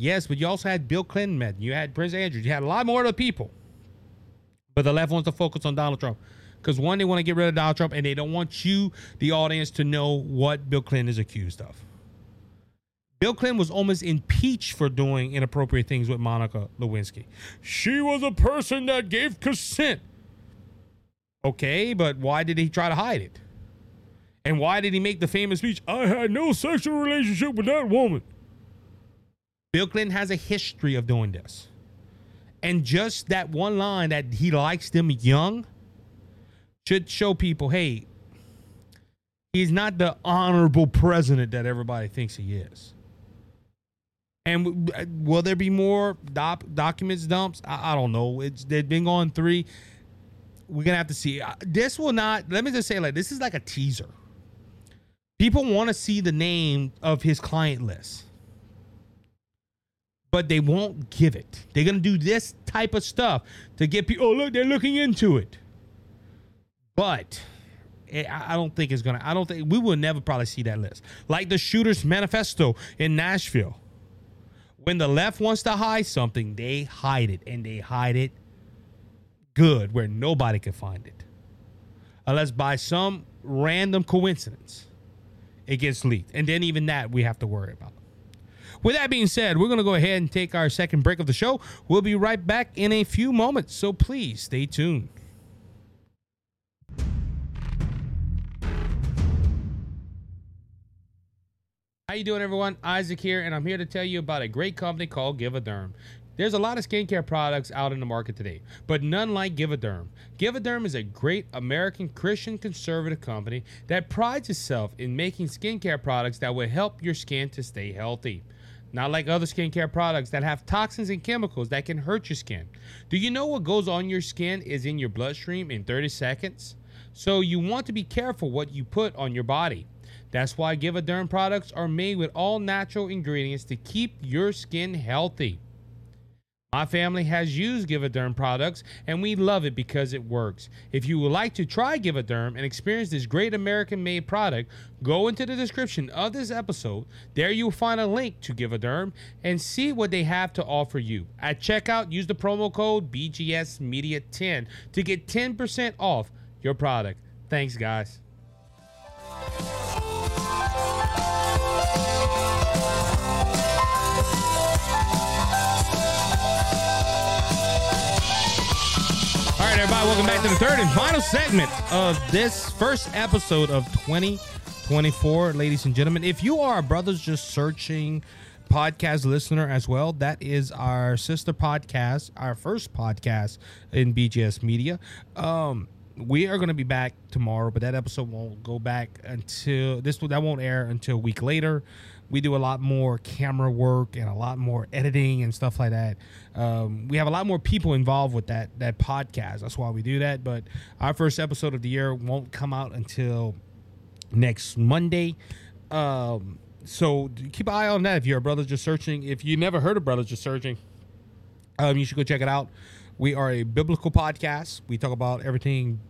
Yes, but you also had Bill Clinton. You had Prince Andrew. You had a lot more other people. But the left wants to focus on Donald Trump. Because one, they want to get rid of Donald Trump, and they don't want you, the audience, to know what Bill Clinton is accused of. Bill Clinton was almost impeached for doing inappropriate things with Monica Lewinsky. She was a person that gave consent. Okay, but why did he try to hide it? And why did he make the famous speech, I had no sexual relationship with that woman? Bill Clinton has a history of doing this. And just that one line that he likes them young should show people hey, he's not the honorable president that everybody thinks he is. And will there be more doc- documents dumps? I, I don't know. It's they've been going three. We're gonna have to see. This will not. Let me just say, like this is like a teaser. People want to see the name of his client list, but they won't give it. They're gonna do this type of stuff to get people. Oh, look, they're looking into it. But eh, I don't think it's gonna. I don't think we will never probably see that list. Like the Shooters Manifesto in Nashville when the left wants to hide something, they hide it and they hide it good where nobody can find it. Unless by some random coincidence it gets leaked. And then even that we have to worry about. With that being said, we're going to go ahead and take our second break of the show. We'll be right back in a few moments, so please stay tuned. How you doing, everyone? Isaac here, and I'm here to tell you about a great company called Give a Derm. There's a lot of skincare products out in the market today, but none like Give a Derm. Give a Derm is a great American Christian conservative company that prides itself in making skincare products that will help your skin to stay healthy. Not like other skincare products that have toxins and chemicals that can hurt your skin. Do you know what goes on your skin is in your bloodstream in 30 seconds? So you want to be careful what you put on your body. That's why Give a Derm products are made with all natural ingredients to keep your skin healthy. My family has used Give a Derm products and we love it because it works. If you would like to try Give a Derm and experience this great American made product, go into the description of this episode. There you'll find a link to Give a Derm and see what they have to offer you. At checkout, use the promo code BJS Media 10 to get 10% off your product. Thanks, guys. Right, everybody, welcome back to the third and final segment of this first episode of 2024. Ladies and gentlemen, if you are a Brothers Just Searching podcast listener as well, that is our sister podcast, our first podcast in BJS Media. Um, we are going to be back tomorrow, but that episode won't go back until this. That won't air until a week later we do a lot more camera work and a lot more editing and stuff like that. Um, we have a lot more people involved with that that podcast. That's why we do that. But our first episode of the year won't come out until next Monday. Um, so keep an eye on that. If you're a Brothers Just Searching, if you never heard of Brothers Just Searching, um, you should go check it out. We are a biblical podcast. We talk about everything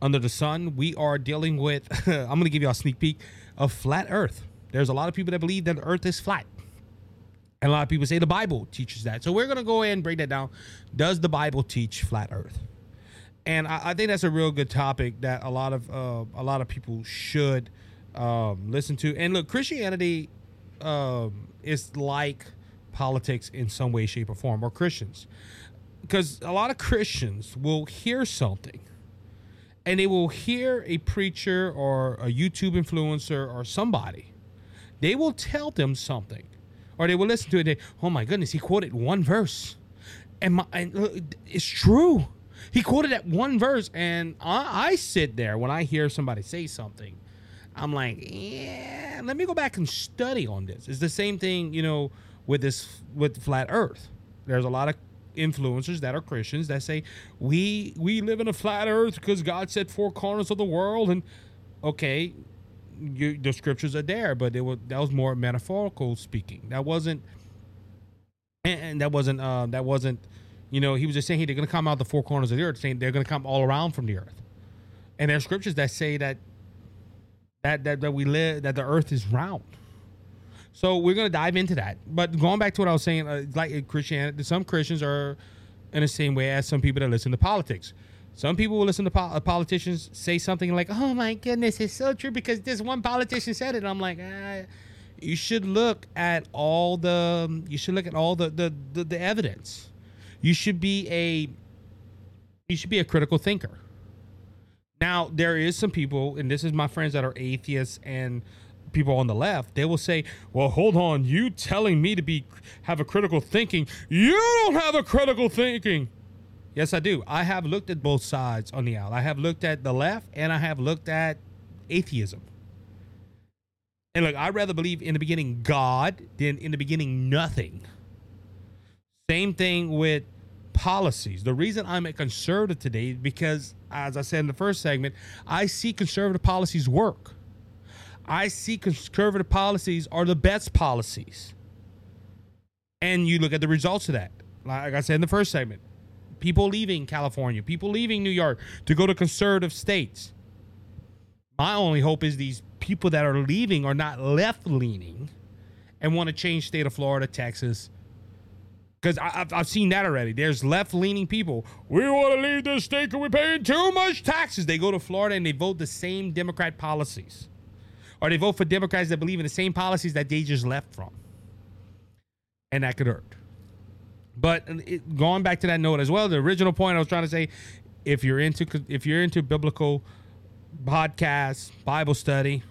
under the sun. We are dealing with. I'm going to give you a sneak peek of flat Earth there's a lot of people that believe that the earth is flat. And a lot of people say the Bible teaches that. So we're going to go ahead and break that down. Does the Bible teach flat earth? And I, I think that's a real good topic that a lot of uh, a lot of people should um, listen to. And look, Christianity um, is like politics in some way, shape, or form, or Christians, because a lot of Christians will hear something and they will hear a preacher or a YouTube influencer or somebody they will tell them something, or they will listen to it. They, oh my goodness, he quoted one verse, and, my, and uh, it's true. He quoted that one verse, and I, I sit there when I hear somebody say something. I'm like, yeah, let me go back and study on this. It's the same thing, you know, with this with flat Earth. There's a lot of influencers that are Christians that say we we live in a flat Earth because God said four corners of the world, and okay, you, the scriptures are there, but it was that was more metaphorical speaking. That wasn't, and, that wasn't uh, that wasn't, you know, he was just saying hey, they're going to come out the four corners of the earth, saying they're going to come all around from the earth, and there are scriptures that say that that that, that we live that the earth is round. So we're to dive into that. But going back to what I was saying, uh, like Christianity, some Christians are in the same way as some people that listen to politics. Some people will listen to po- politicians say something like, "Oh my goodness, it's so true," because this one politician said it. And I'm like, ah, you should look at all the you should look at all the, the the, the evidence. You should be a you should be a critical thinker. Now, there is some people, and this is my friends that are atheists and people on the left, they will say, "Well, hold on, you telling me to be have a critical thinking? You don't have a critical thinking." Yes, I do. I have looked at both sides on the aisle. I have looked at the left and I have looked at atheism. And look, I'd rather believe in the beginning God than in the beginning nothing. Same thing with policies. The reason I'm a conservative today because, as I said in the first segment, I see conservative policies work. I see conservative policies are the best policies. And you look at the results of that. Like I said in the first segment, people leaving California, people leaving New York to go to conservative states. My only hope is these people that are leaving are not left leaning and want to change state of Florida, Texas. Because I've, I've seen that already. There's left leaning people. We want to leave this state because we're paying too much taxes. They go to Florida and they vote the same Democrat policies. Or they vote for Democrats that believe in the same policies that they just left from. And that could hurt. But it, going back to that note as well, the original point I was trying to say, if you're into if you're into biblical podcasts, Bible study,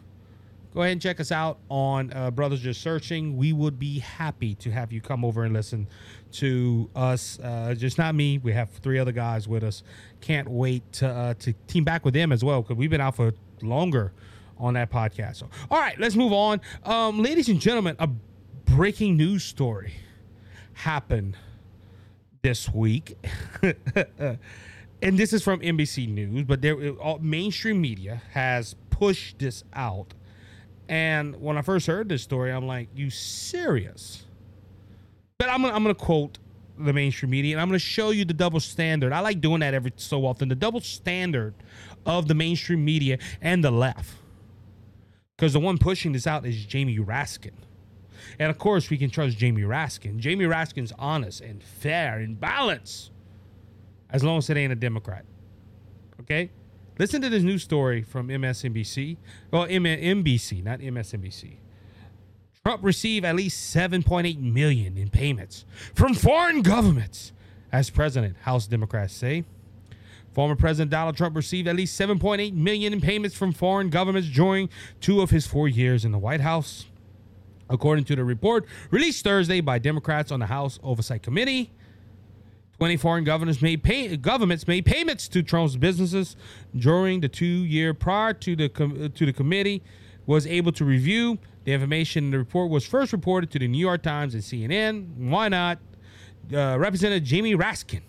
go ahead and check us out on uh, Brothers Just Searching. We would be happy to have you come over and listen to us. Uh, just not me. We have three other guys with us. Can't wait to uh, to team back with them as well because we've been out for longer on that podcast. So, all right, let's move on. Um, ladies and gentlemen, a breaking news story happened this week. and this is from NBC News, but there all, mainstream media has pushed this out. And when I first heard this story, I'm like, "You serious?" But I'm I'm gonna quote the mainstream media, and I'm gonna show you the double standard. I like doing that every so often. The double standard of the mainstream media and the left, because the one pushing this out is Jamie Raskin. And of course, we can trust Jamie Raskin. Jamie Raskin's honest and fair and balanced, as long as it ain't a Democrat. Okay? Listen to this news story from MSNBC. Well, NBC, not MSNBC. Trump received at least 7.8 million in payments from foreign governments, as president, House Democrats say. Former President Donald Trump received at least 7.8 million in payments from foreign governments during two of his four years in the White House. According to the report released Thursday by Democrats on the House Oversight Committee, 20 foreign governors made pay, governments made payments to Trump's businesses during the two year prior to the com- to the committee was able to review. The information in the report was first reported to the New York Times and CNN. Why not? Uh, Representative Jamie Raskin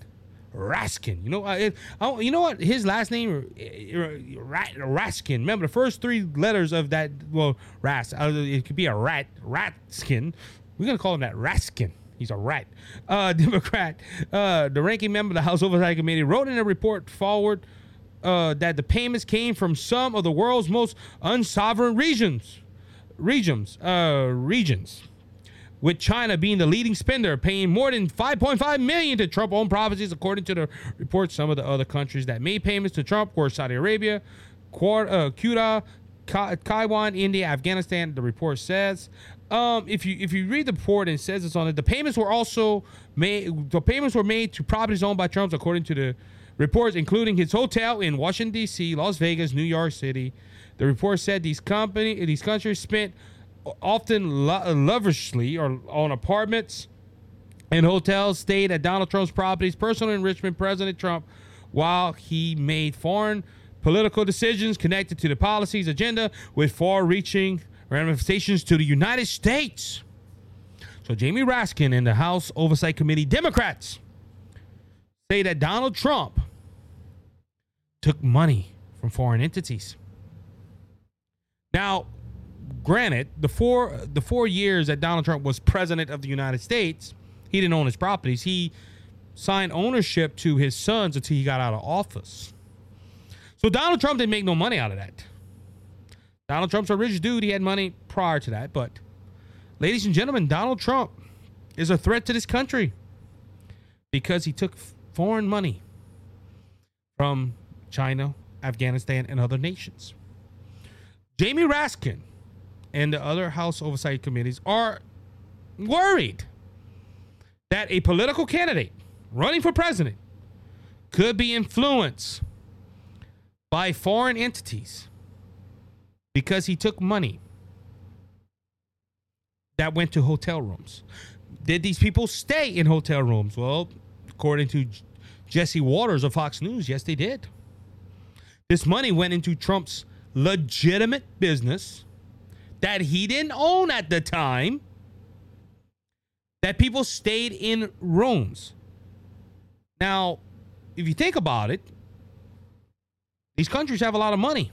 Raskin. You know, uh, I, you know what? His last name, uh, Raskin. Remember the first three letters of that? Well, Ras. Uh, it could be a rat. Ratskin. We're gonna call him that Raskin. He's a rat. Uh, Democrat. Uh, the ranking member of the House Oversight Committee wrote in a report forward uh, that the payments came from some of the world's most unsovereign regions. Regions. Uh, regions with China being the leading spender, paying more than 5.5 million to Trump-owned properties, according to the report. Some of the other countries that made payments to Trump were Saudi Arabia, uh, Cuba, Taiwan, India, Afghanistan. The report says. Um, if you if you read the report and it says it's on it, the payments were also made. The payments were made to properties owned by Trump, according to the reports, including his hotel in Washington D.C., Las Vegas, New York City. The report said these company these countries spent often lo- lavishly or on apartments and hotels stayed at Donald Trump's properties, personal enrichment President Trump while he made foreign political decisions connected to the policies agenda with far-reaching ramifications to the United States. So Jamie Raskin and the House Oversight Committee Democrats say that Donald Trump took money from foreign entities. Now, granted, the four the four years that Donald Trump was president of the United States, he didn't own his properties. He signed ownership to his sons until he got out of office. So Donald Trump didn't make no money out of that. Donald Trump's a rich dude. He had money prior to that, but ladies and gentlemen, Donald Trump is a threat to this country because he took foreign money from China, Afghanistan, and other nations. Jamie Raskin and the other House oversight committees are worried that a political candidate running for president could be influenced by foreign entities because he took money that went to hotel rooms. Did these people stay in hotel rooms? Well, according to Jesse Watters of Fox News, yes, they did. This money went into Trump's legitimate business that he didn't own at the time. That people stayed in rooms. Now, if you think about it, these countries have a lot of money.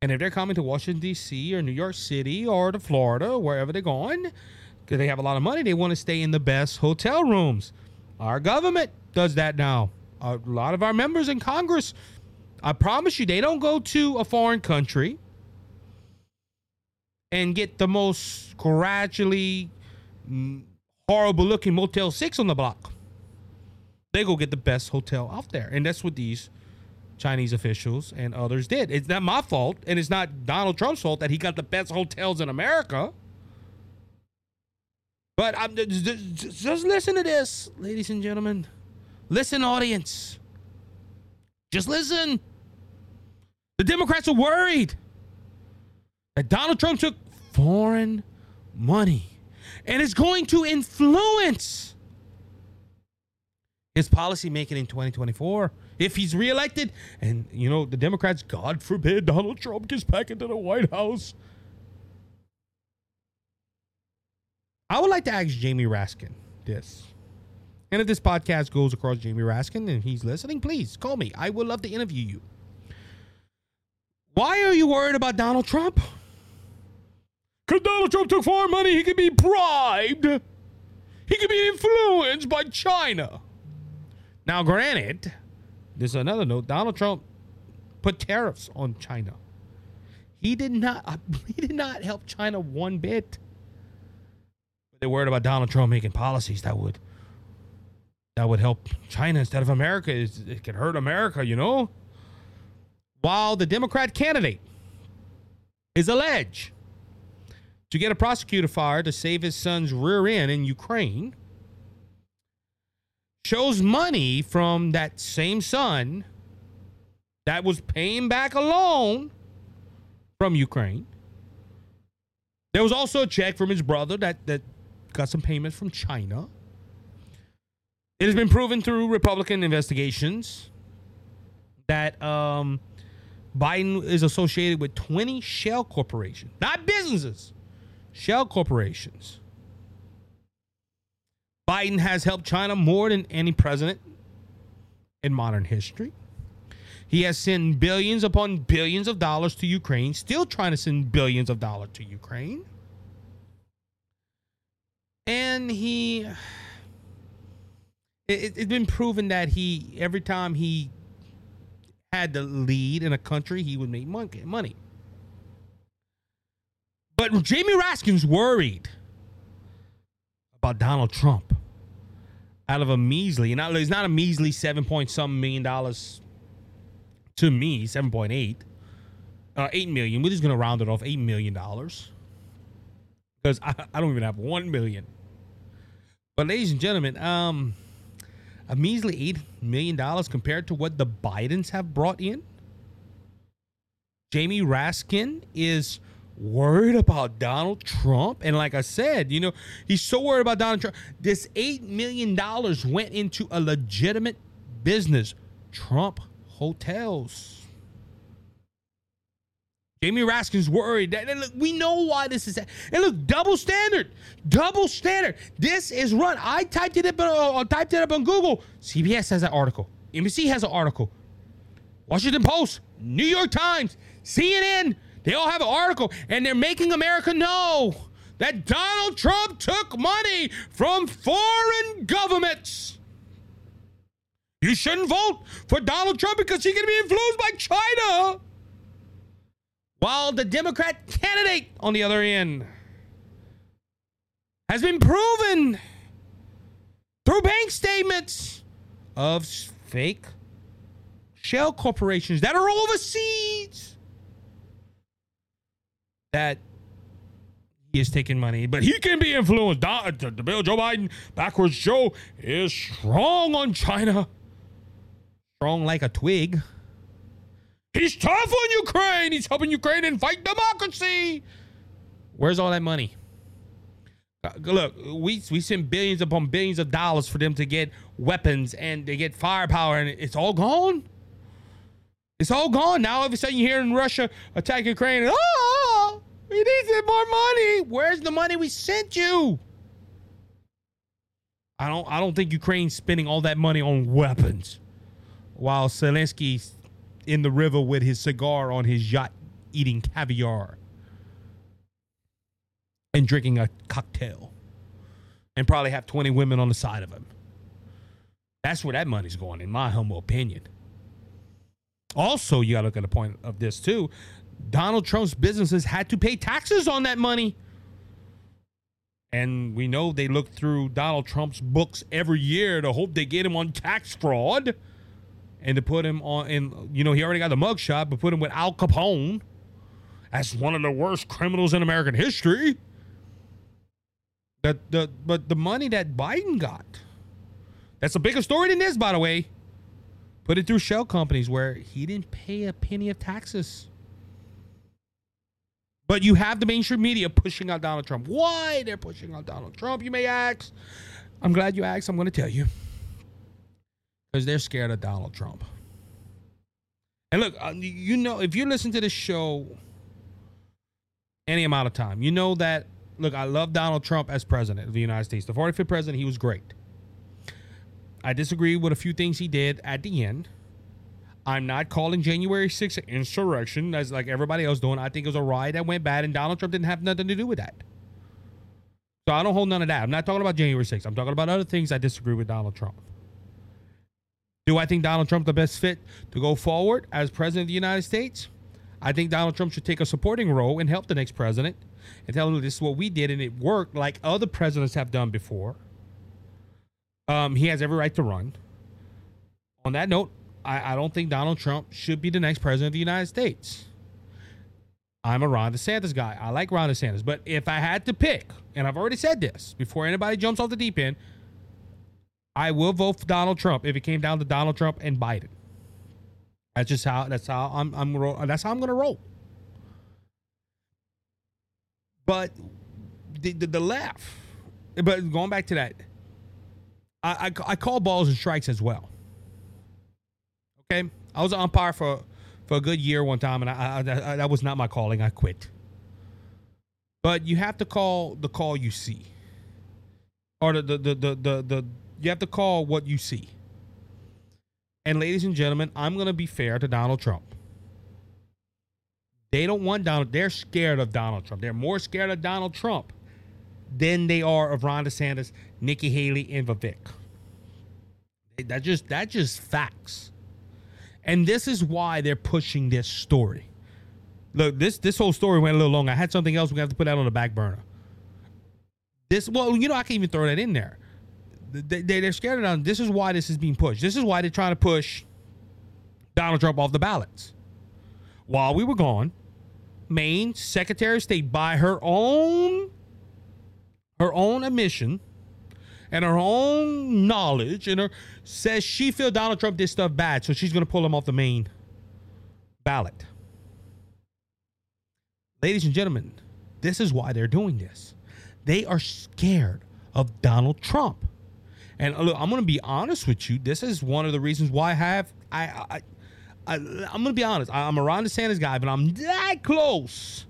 And if they're coming to Washington, D.C., or New York City, or to Florida, wherever they're going, because they have a lot of money, they want to stay in the best hotel rooms. Our government does that now. A lot of our members in Congress, I promise you, they don't go to a foreign country and get the most gradually mm, horrible looking Motel 6 on the block. They go get the best hotel out there. And that's what these Chinese officials and others did. It's not my fault, and it's not Donald Trump's fault that he got the best hotels in America. But I'm just, just listen to this, ladies and gentlemen. Listen, audience. Just listen. The Democrats are worried that Donald Trump took foreign money and is going to influence his policy making in 2024 if he's reelected. And, you know, the Democrats, God forbid Donald Trump gets back into the White House. I would like to ask Jamie Raskin this. And if this podcast goes across Jamie Raskin and he's listening, please call me. I would love to interview you. Why are you worried about Donald Trump? Because Donald Trump took foreign money, he could be bribed. He could be influenced by China. Now, granted, there's another note. Donald Trump put tariffs on China. He did not. He did not help China one bit. They're worried about Donald Trump making policies that would that would help China instead of America. It could hurt America, you know. While the Democrat candidate is alleged to get a prosecutor fired to save his son's rear end in Ukraine, shows money from that same son that was paying back a loan from Ukraine. There was also a check from his brother that, that got some payments from China. It has been proven through Republican investigations that um, Biden is associated with 20 shell corporations, not businesses, shell corporations. Biden has helped China more than any president in modern history. He has sent billions upon billions of dollars to Ukraine, still trying to send billions of dollars to Ukraine. And he it, has been proven that he every time he had the lead in a country, he would make money. But Jamie Raskin's worried about Donald Trump out of a measly, not it's not a measly seven point some million dollars to me, seven point eight, uh, eight million. We're just gonna round it off, eight million dollars, because I, I don't even have one million. But ladies and gentlemen, um, a measly eight million dollars compared to what the Bidens have brought in. Jamie Raskin is worried about Donald Trump. And like I said, you know, he's so worried about Donald Trump. This $8 million went into a legitimate business Trump Hotels. Jamie Raskin's worried. That, look, we know why this is. And look, double standard, double standard. This is run. I typed it up. Uh, typed it up on Google. CBS has an article. NBC has an article. Washington Post, New York Times, CNN. They all have an article, and they're making America know that Donald Trump took money from foreign governments. You shouldn't vote for Donald Trump because he's going to be influenced by China. While the Democrat candidate, on the other end, has been proven through bank statements of fake shell corporations that are overseas that he is taking money, but he can be influenced. The, Bill Joe Biden backwards Joe is strong on China, strong like a twig. He's tough on Ukraine. He's helping Ukraine and fight democracy. Where's all that money? Uh, look, we we send billions upon billions of dollars for them to get weapons and they get firepower, and it's all gone. It's all gone now. All of a sudden, you're hearing Russia attack Ukraine. Oh, we need more money. Where's the money we sent you? I don't. I don't think Ukraine's spending all that money on weapons, while Zelensky's in the river with his cigar on his yacht, eating caviar and drinking a cocktail, and probably have twenty women on the side of him. That's where that money's going, in my humble opinion. Also, you got to look at the point of this too. Donald Trump's businesses had to pay taxes on that money. And we know they look through Donald Trump's books every year to hope they get him on tax fraud and to put him on and you know, he already got the mugshot, but put him with Al Capone as one of the worst criminals in American history. The, the but the money that Biden got, that's a bigger story than this, by the way. Put it through shell companies where he didn't pay a penny of taxes. But you have the mainstream media pushing on Donald Trump. Why they're pushing on Donald Trump, you may ask. I'm glad you asked. I'm going to tell you. Because they're scared of Donald Trump. And look, uh, you know, if you listen to this show any amount of time, you know that, look, I love Donald Trump as president of the United States. The 45th president, he was great. I disagree with a few things he did at the end. I'm not calling January 6th an insurrection as like everybody else doing. I think it was a riot that went bad, and Donald Trump didn't have nothing to do with that. So I don't hold none of that. I'm not talking about January 6th. I'm talking about other things I disagree with Donald Trump. Do I think Donald Trump the best fit to go forward as president of the United States? I think Donald Trump should take a supporting role and help the next president and tell him this is what we did and it worked like other presidents have done before. Um, he has every right to run. On that note, I, I don't think Donald Trump should be the next president of the United States. I'm a Ron DeSantis guy. I like Ron DeSantis. But if I had to pick, and I've already said this before anybody jumps off the deep end, I will vote for Donald Trump if it came down to Donald Trump and Biden. That's just how that's how I'm I'm that's how I'm gonna roll. But the, the, the left, but going back to that, I, I, I call balls and strikes as well. Okay, I was an umpire for for a good year one time, and I, I, I, that was not my calling. I quit. But you have to call the call you see, or the the the the the, the you have to call what you see. And ladies and gentlemen, I'm going to be fair to Donald Trump. They don't want Donald. They're scared of Donald Trump. They're more scared of Donald Trump than they are of Ron DeSantis, Nikki Haley, and Vivek. That just that just facts. And this is why they're pushing this story. Look, this this whole story went a little long. I had something else we have to put that on the back burner. This well, you know, I can even throw that in there. They, they, they're scared of Donald. This is why this is being pushed. This is why they're trying to push Donald Trump off the ballots. While we were gone, Maine Secretary of State, by her own her own admission and her own knowledge and her says she feel Donald Trump did stuff bad, so she's to pull him off the Maine ballot. Ladies and gentlemen, this is why they're doing this. They are scared of Donald Trump. And uh, look, I'm to be honest with you. This is one of the reasons why I have I I, I am to be honest. I'm a Ron DeSantis guy, but I'm that close.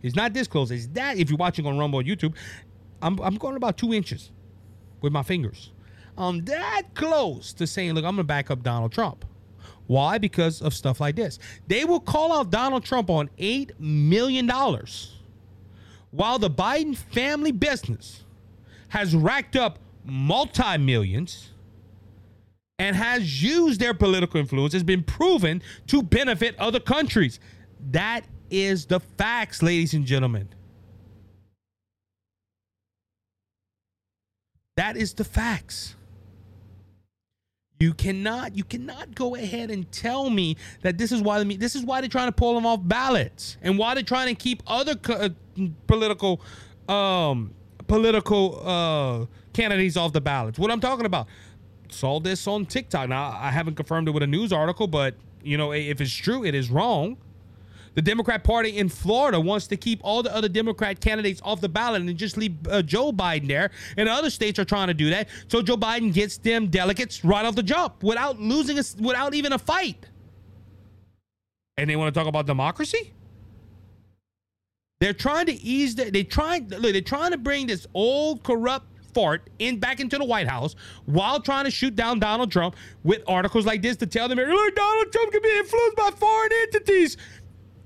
He's not this close. He's that. If you're watching on Rumble YouTube, I'm, I'm going about two inches with my fingers. I'm that close to saying, look, I'm going to back up Donald Trump. Why? Because of stuff like this. They will call out Donald Trump on $8 million while the Biden family business has racked up multi millions and has used their political influence, has been proven to benefit other countries. That is the facts, ladies and gentlemen. That is the facts. You cannot, you cannot go ahead and tell me that this is why the this is why they're trying to pull them off ballots and why they're trying to keep other uh, political, um, political uh, candidates off the ballots. What I'm talking about. Saw this on TikTok. Now I haven't confirmed it with a news article, but you know if it's true, it is wrong. The Democrat Party in Florida wants to keep all the other Democrat candidates off the ballot and just leave uh, Joe Biden there. And other states are trying to do that. So Joe Biden gets them delegates right off the jump without losing, a, without even a fight. And they want to talk about democracy? They're trying to ease the, they trying look, they're trying to bring this old corrupt fart in back into the White House while trying to shoot down Donald Trump with articles like this to tell them, Donald Trump can be influenced by foreign entities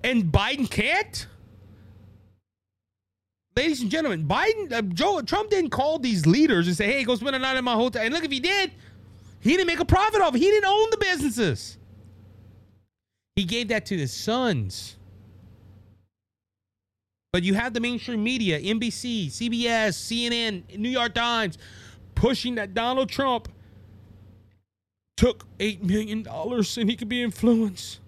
and Biden can't? Ladies and gentlemen, Biden, uh, Joe Trump didn't call these leaders and say, "Hey, go spend a night in my hotel." And look, if he did, he didn't make a profit off it. He didn't own the businesses. He gave that to his sons. But you have the mainstream media, NBC, CBS, CNN, New York Times, pushing that Donald Trump took $8 million and he could be influenced.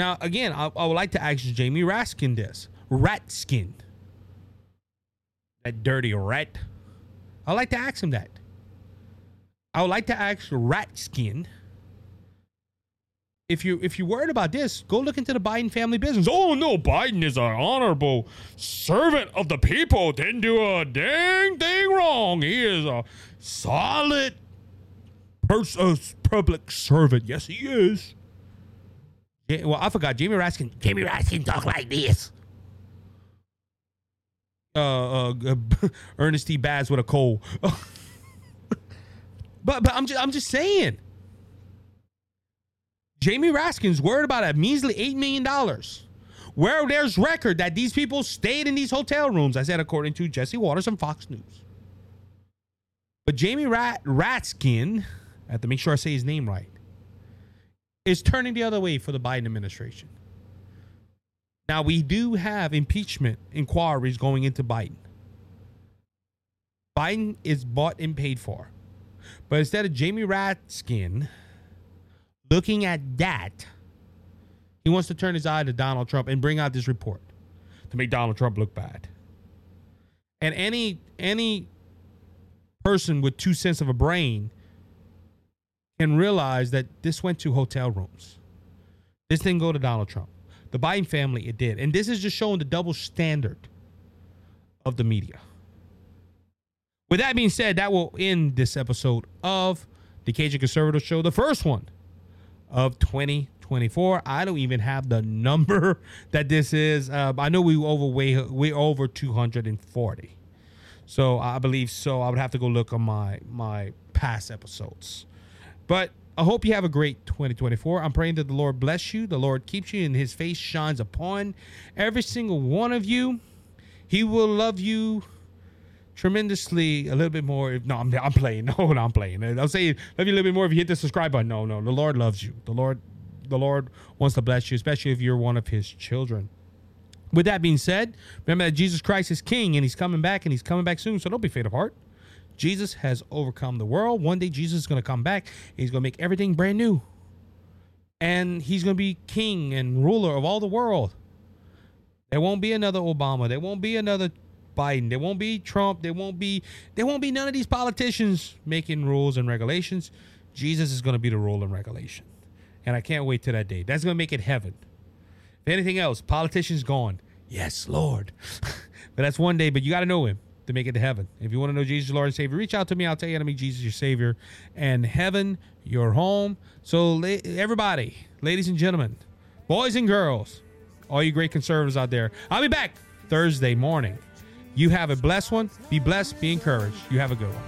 Now, again, I, I would like to ask Jamie Raskin this. Ratskin. That dirty rat. I'd like to ask him that. I would like to ask Ratskin if you if you're worried about this, go look into the Biden family business. Oh no, Biden is an honorable servant of the people. Didn't do a dang thing wrong. He is a solid pers- uh, public servant. Yes, he is. Well, I forgot. Jamie Raskin. Jamie Raskin talk like this. Uh, uh, uh Ernest T. Bass with a cold. but but I'm just I'm just saying. Jamie Raskin's worried about a measly eight million dollars. Where there's record that these people stayed in these hotel rooms, I said according to Jesse Watters and Fox News. But Jamie Rat- Ratskin, I have to make sure I say his name right is turning the other way for the Biden administration. Now, we do have impeachment inquiries going into Biden. Biden is bought and paid for. But instead of Jamie Ratskin looking at that, he wants to turn his eye to Donald Trump and bring out this report to make Donald Trump look bad. And any any person with two cents of a brain and realize that this went to hotel rooms. This didn't go to Donald Trump. The Biden family, it did. And this is just showing the double standard of the media. With that being said, that will end this episode of the Cajun Conservative Show, the first one of 2024. I don't even have the number that this is. Uh, I know we overweigh we're over 240. So I believe so. I would have to go look on my my past episodes. But I hope you have a great 2024. I'm praying that the Lord bless you, the Lord keeps you, and his face shines upon every single one of you. He will love you tremendously a little bit more. If, no, I'm, I'm playing. No, no, I'm playing. I'll say love you a little bit more if you hit the subscribe button. No, no, the Lord loves you. The Lord, the Lord wants to bless you, especially if you're one of His children. With that being said, remember that Jesus Christ is King and He's coming back and He's coming back soon. So don't be faint of heart. Jesus has overcome the world. One day Jesus is going to come back. He's going to make everything brand new. And he's going to be king and ruler of all the world. There won't be another Obama. There won't be another Biden. There won't be Trump. There won't be there won't be none of these politicians making rules and regulations. Jesus is going to be the rule and regulation. And I can't wait to that day. That's going to make it heaven. If anything else, politicians gone. Yes, Lord. but that's one day, but you got to know him to make it to heaven. If you want to know Jesus, your Lord and Savior, reach out to me. I'll tell you how to make Jesus your Savior and heaven your home. So, everybody, ladies and gentlemen, boys and girls, all you great conservatives out there, I'll be back Thursday morning. You have a blessed one. Be blessed. Be encouraged. You have a good one.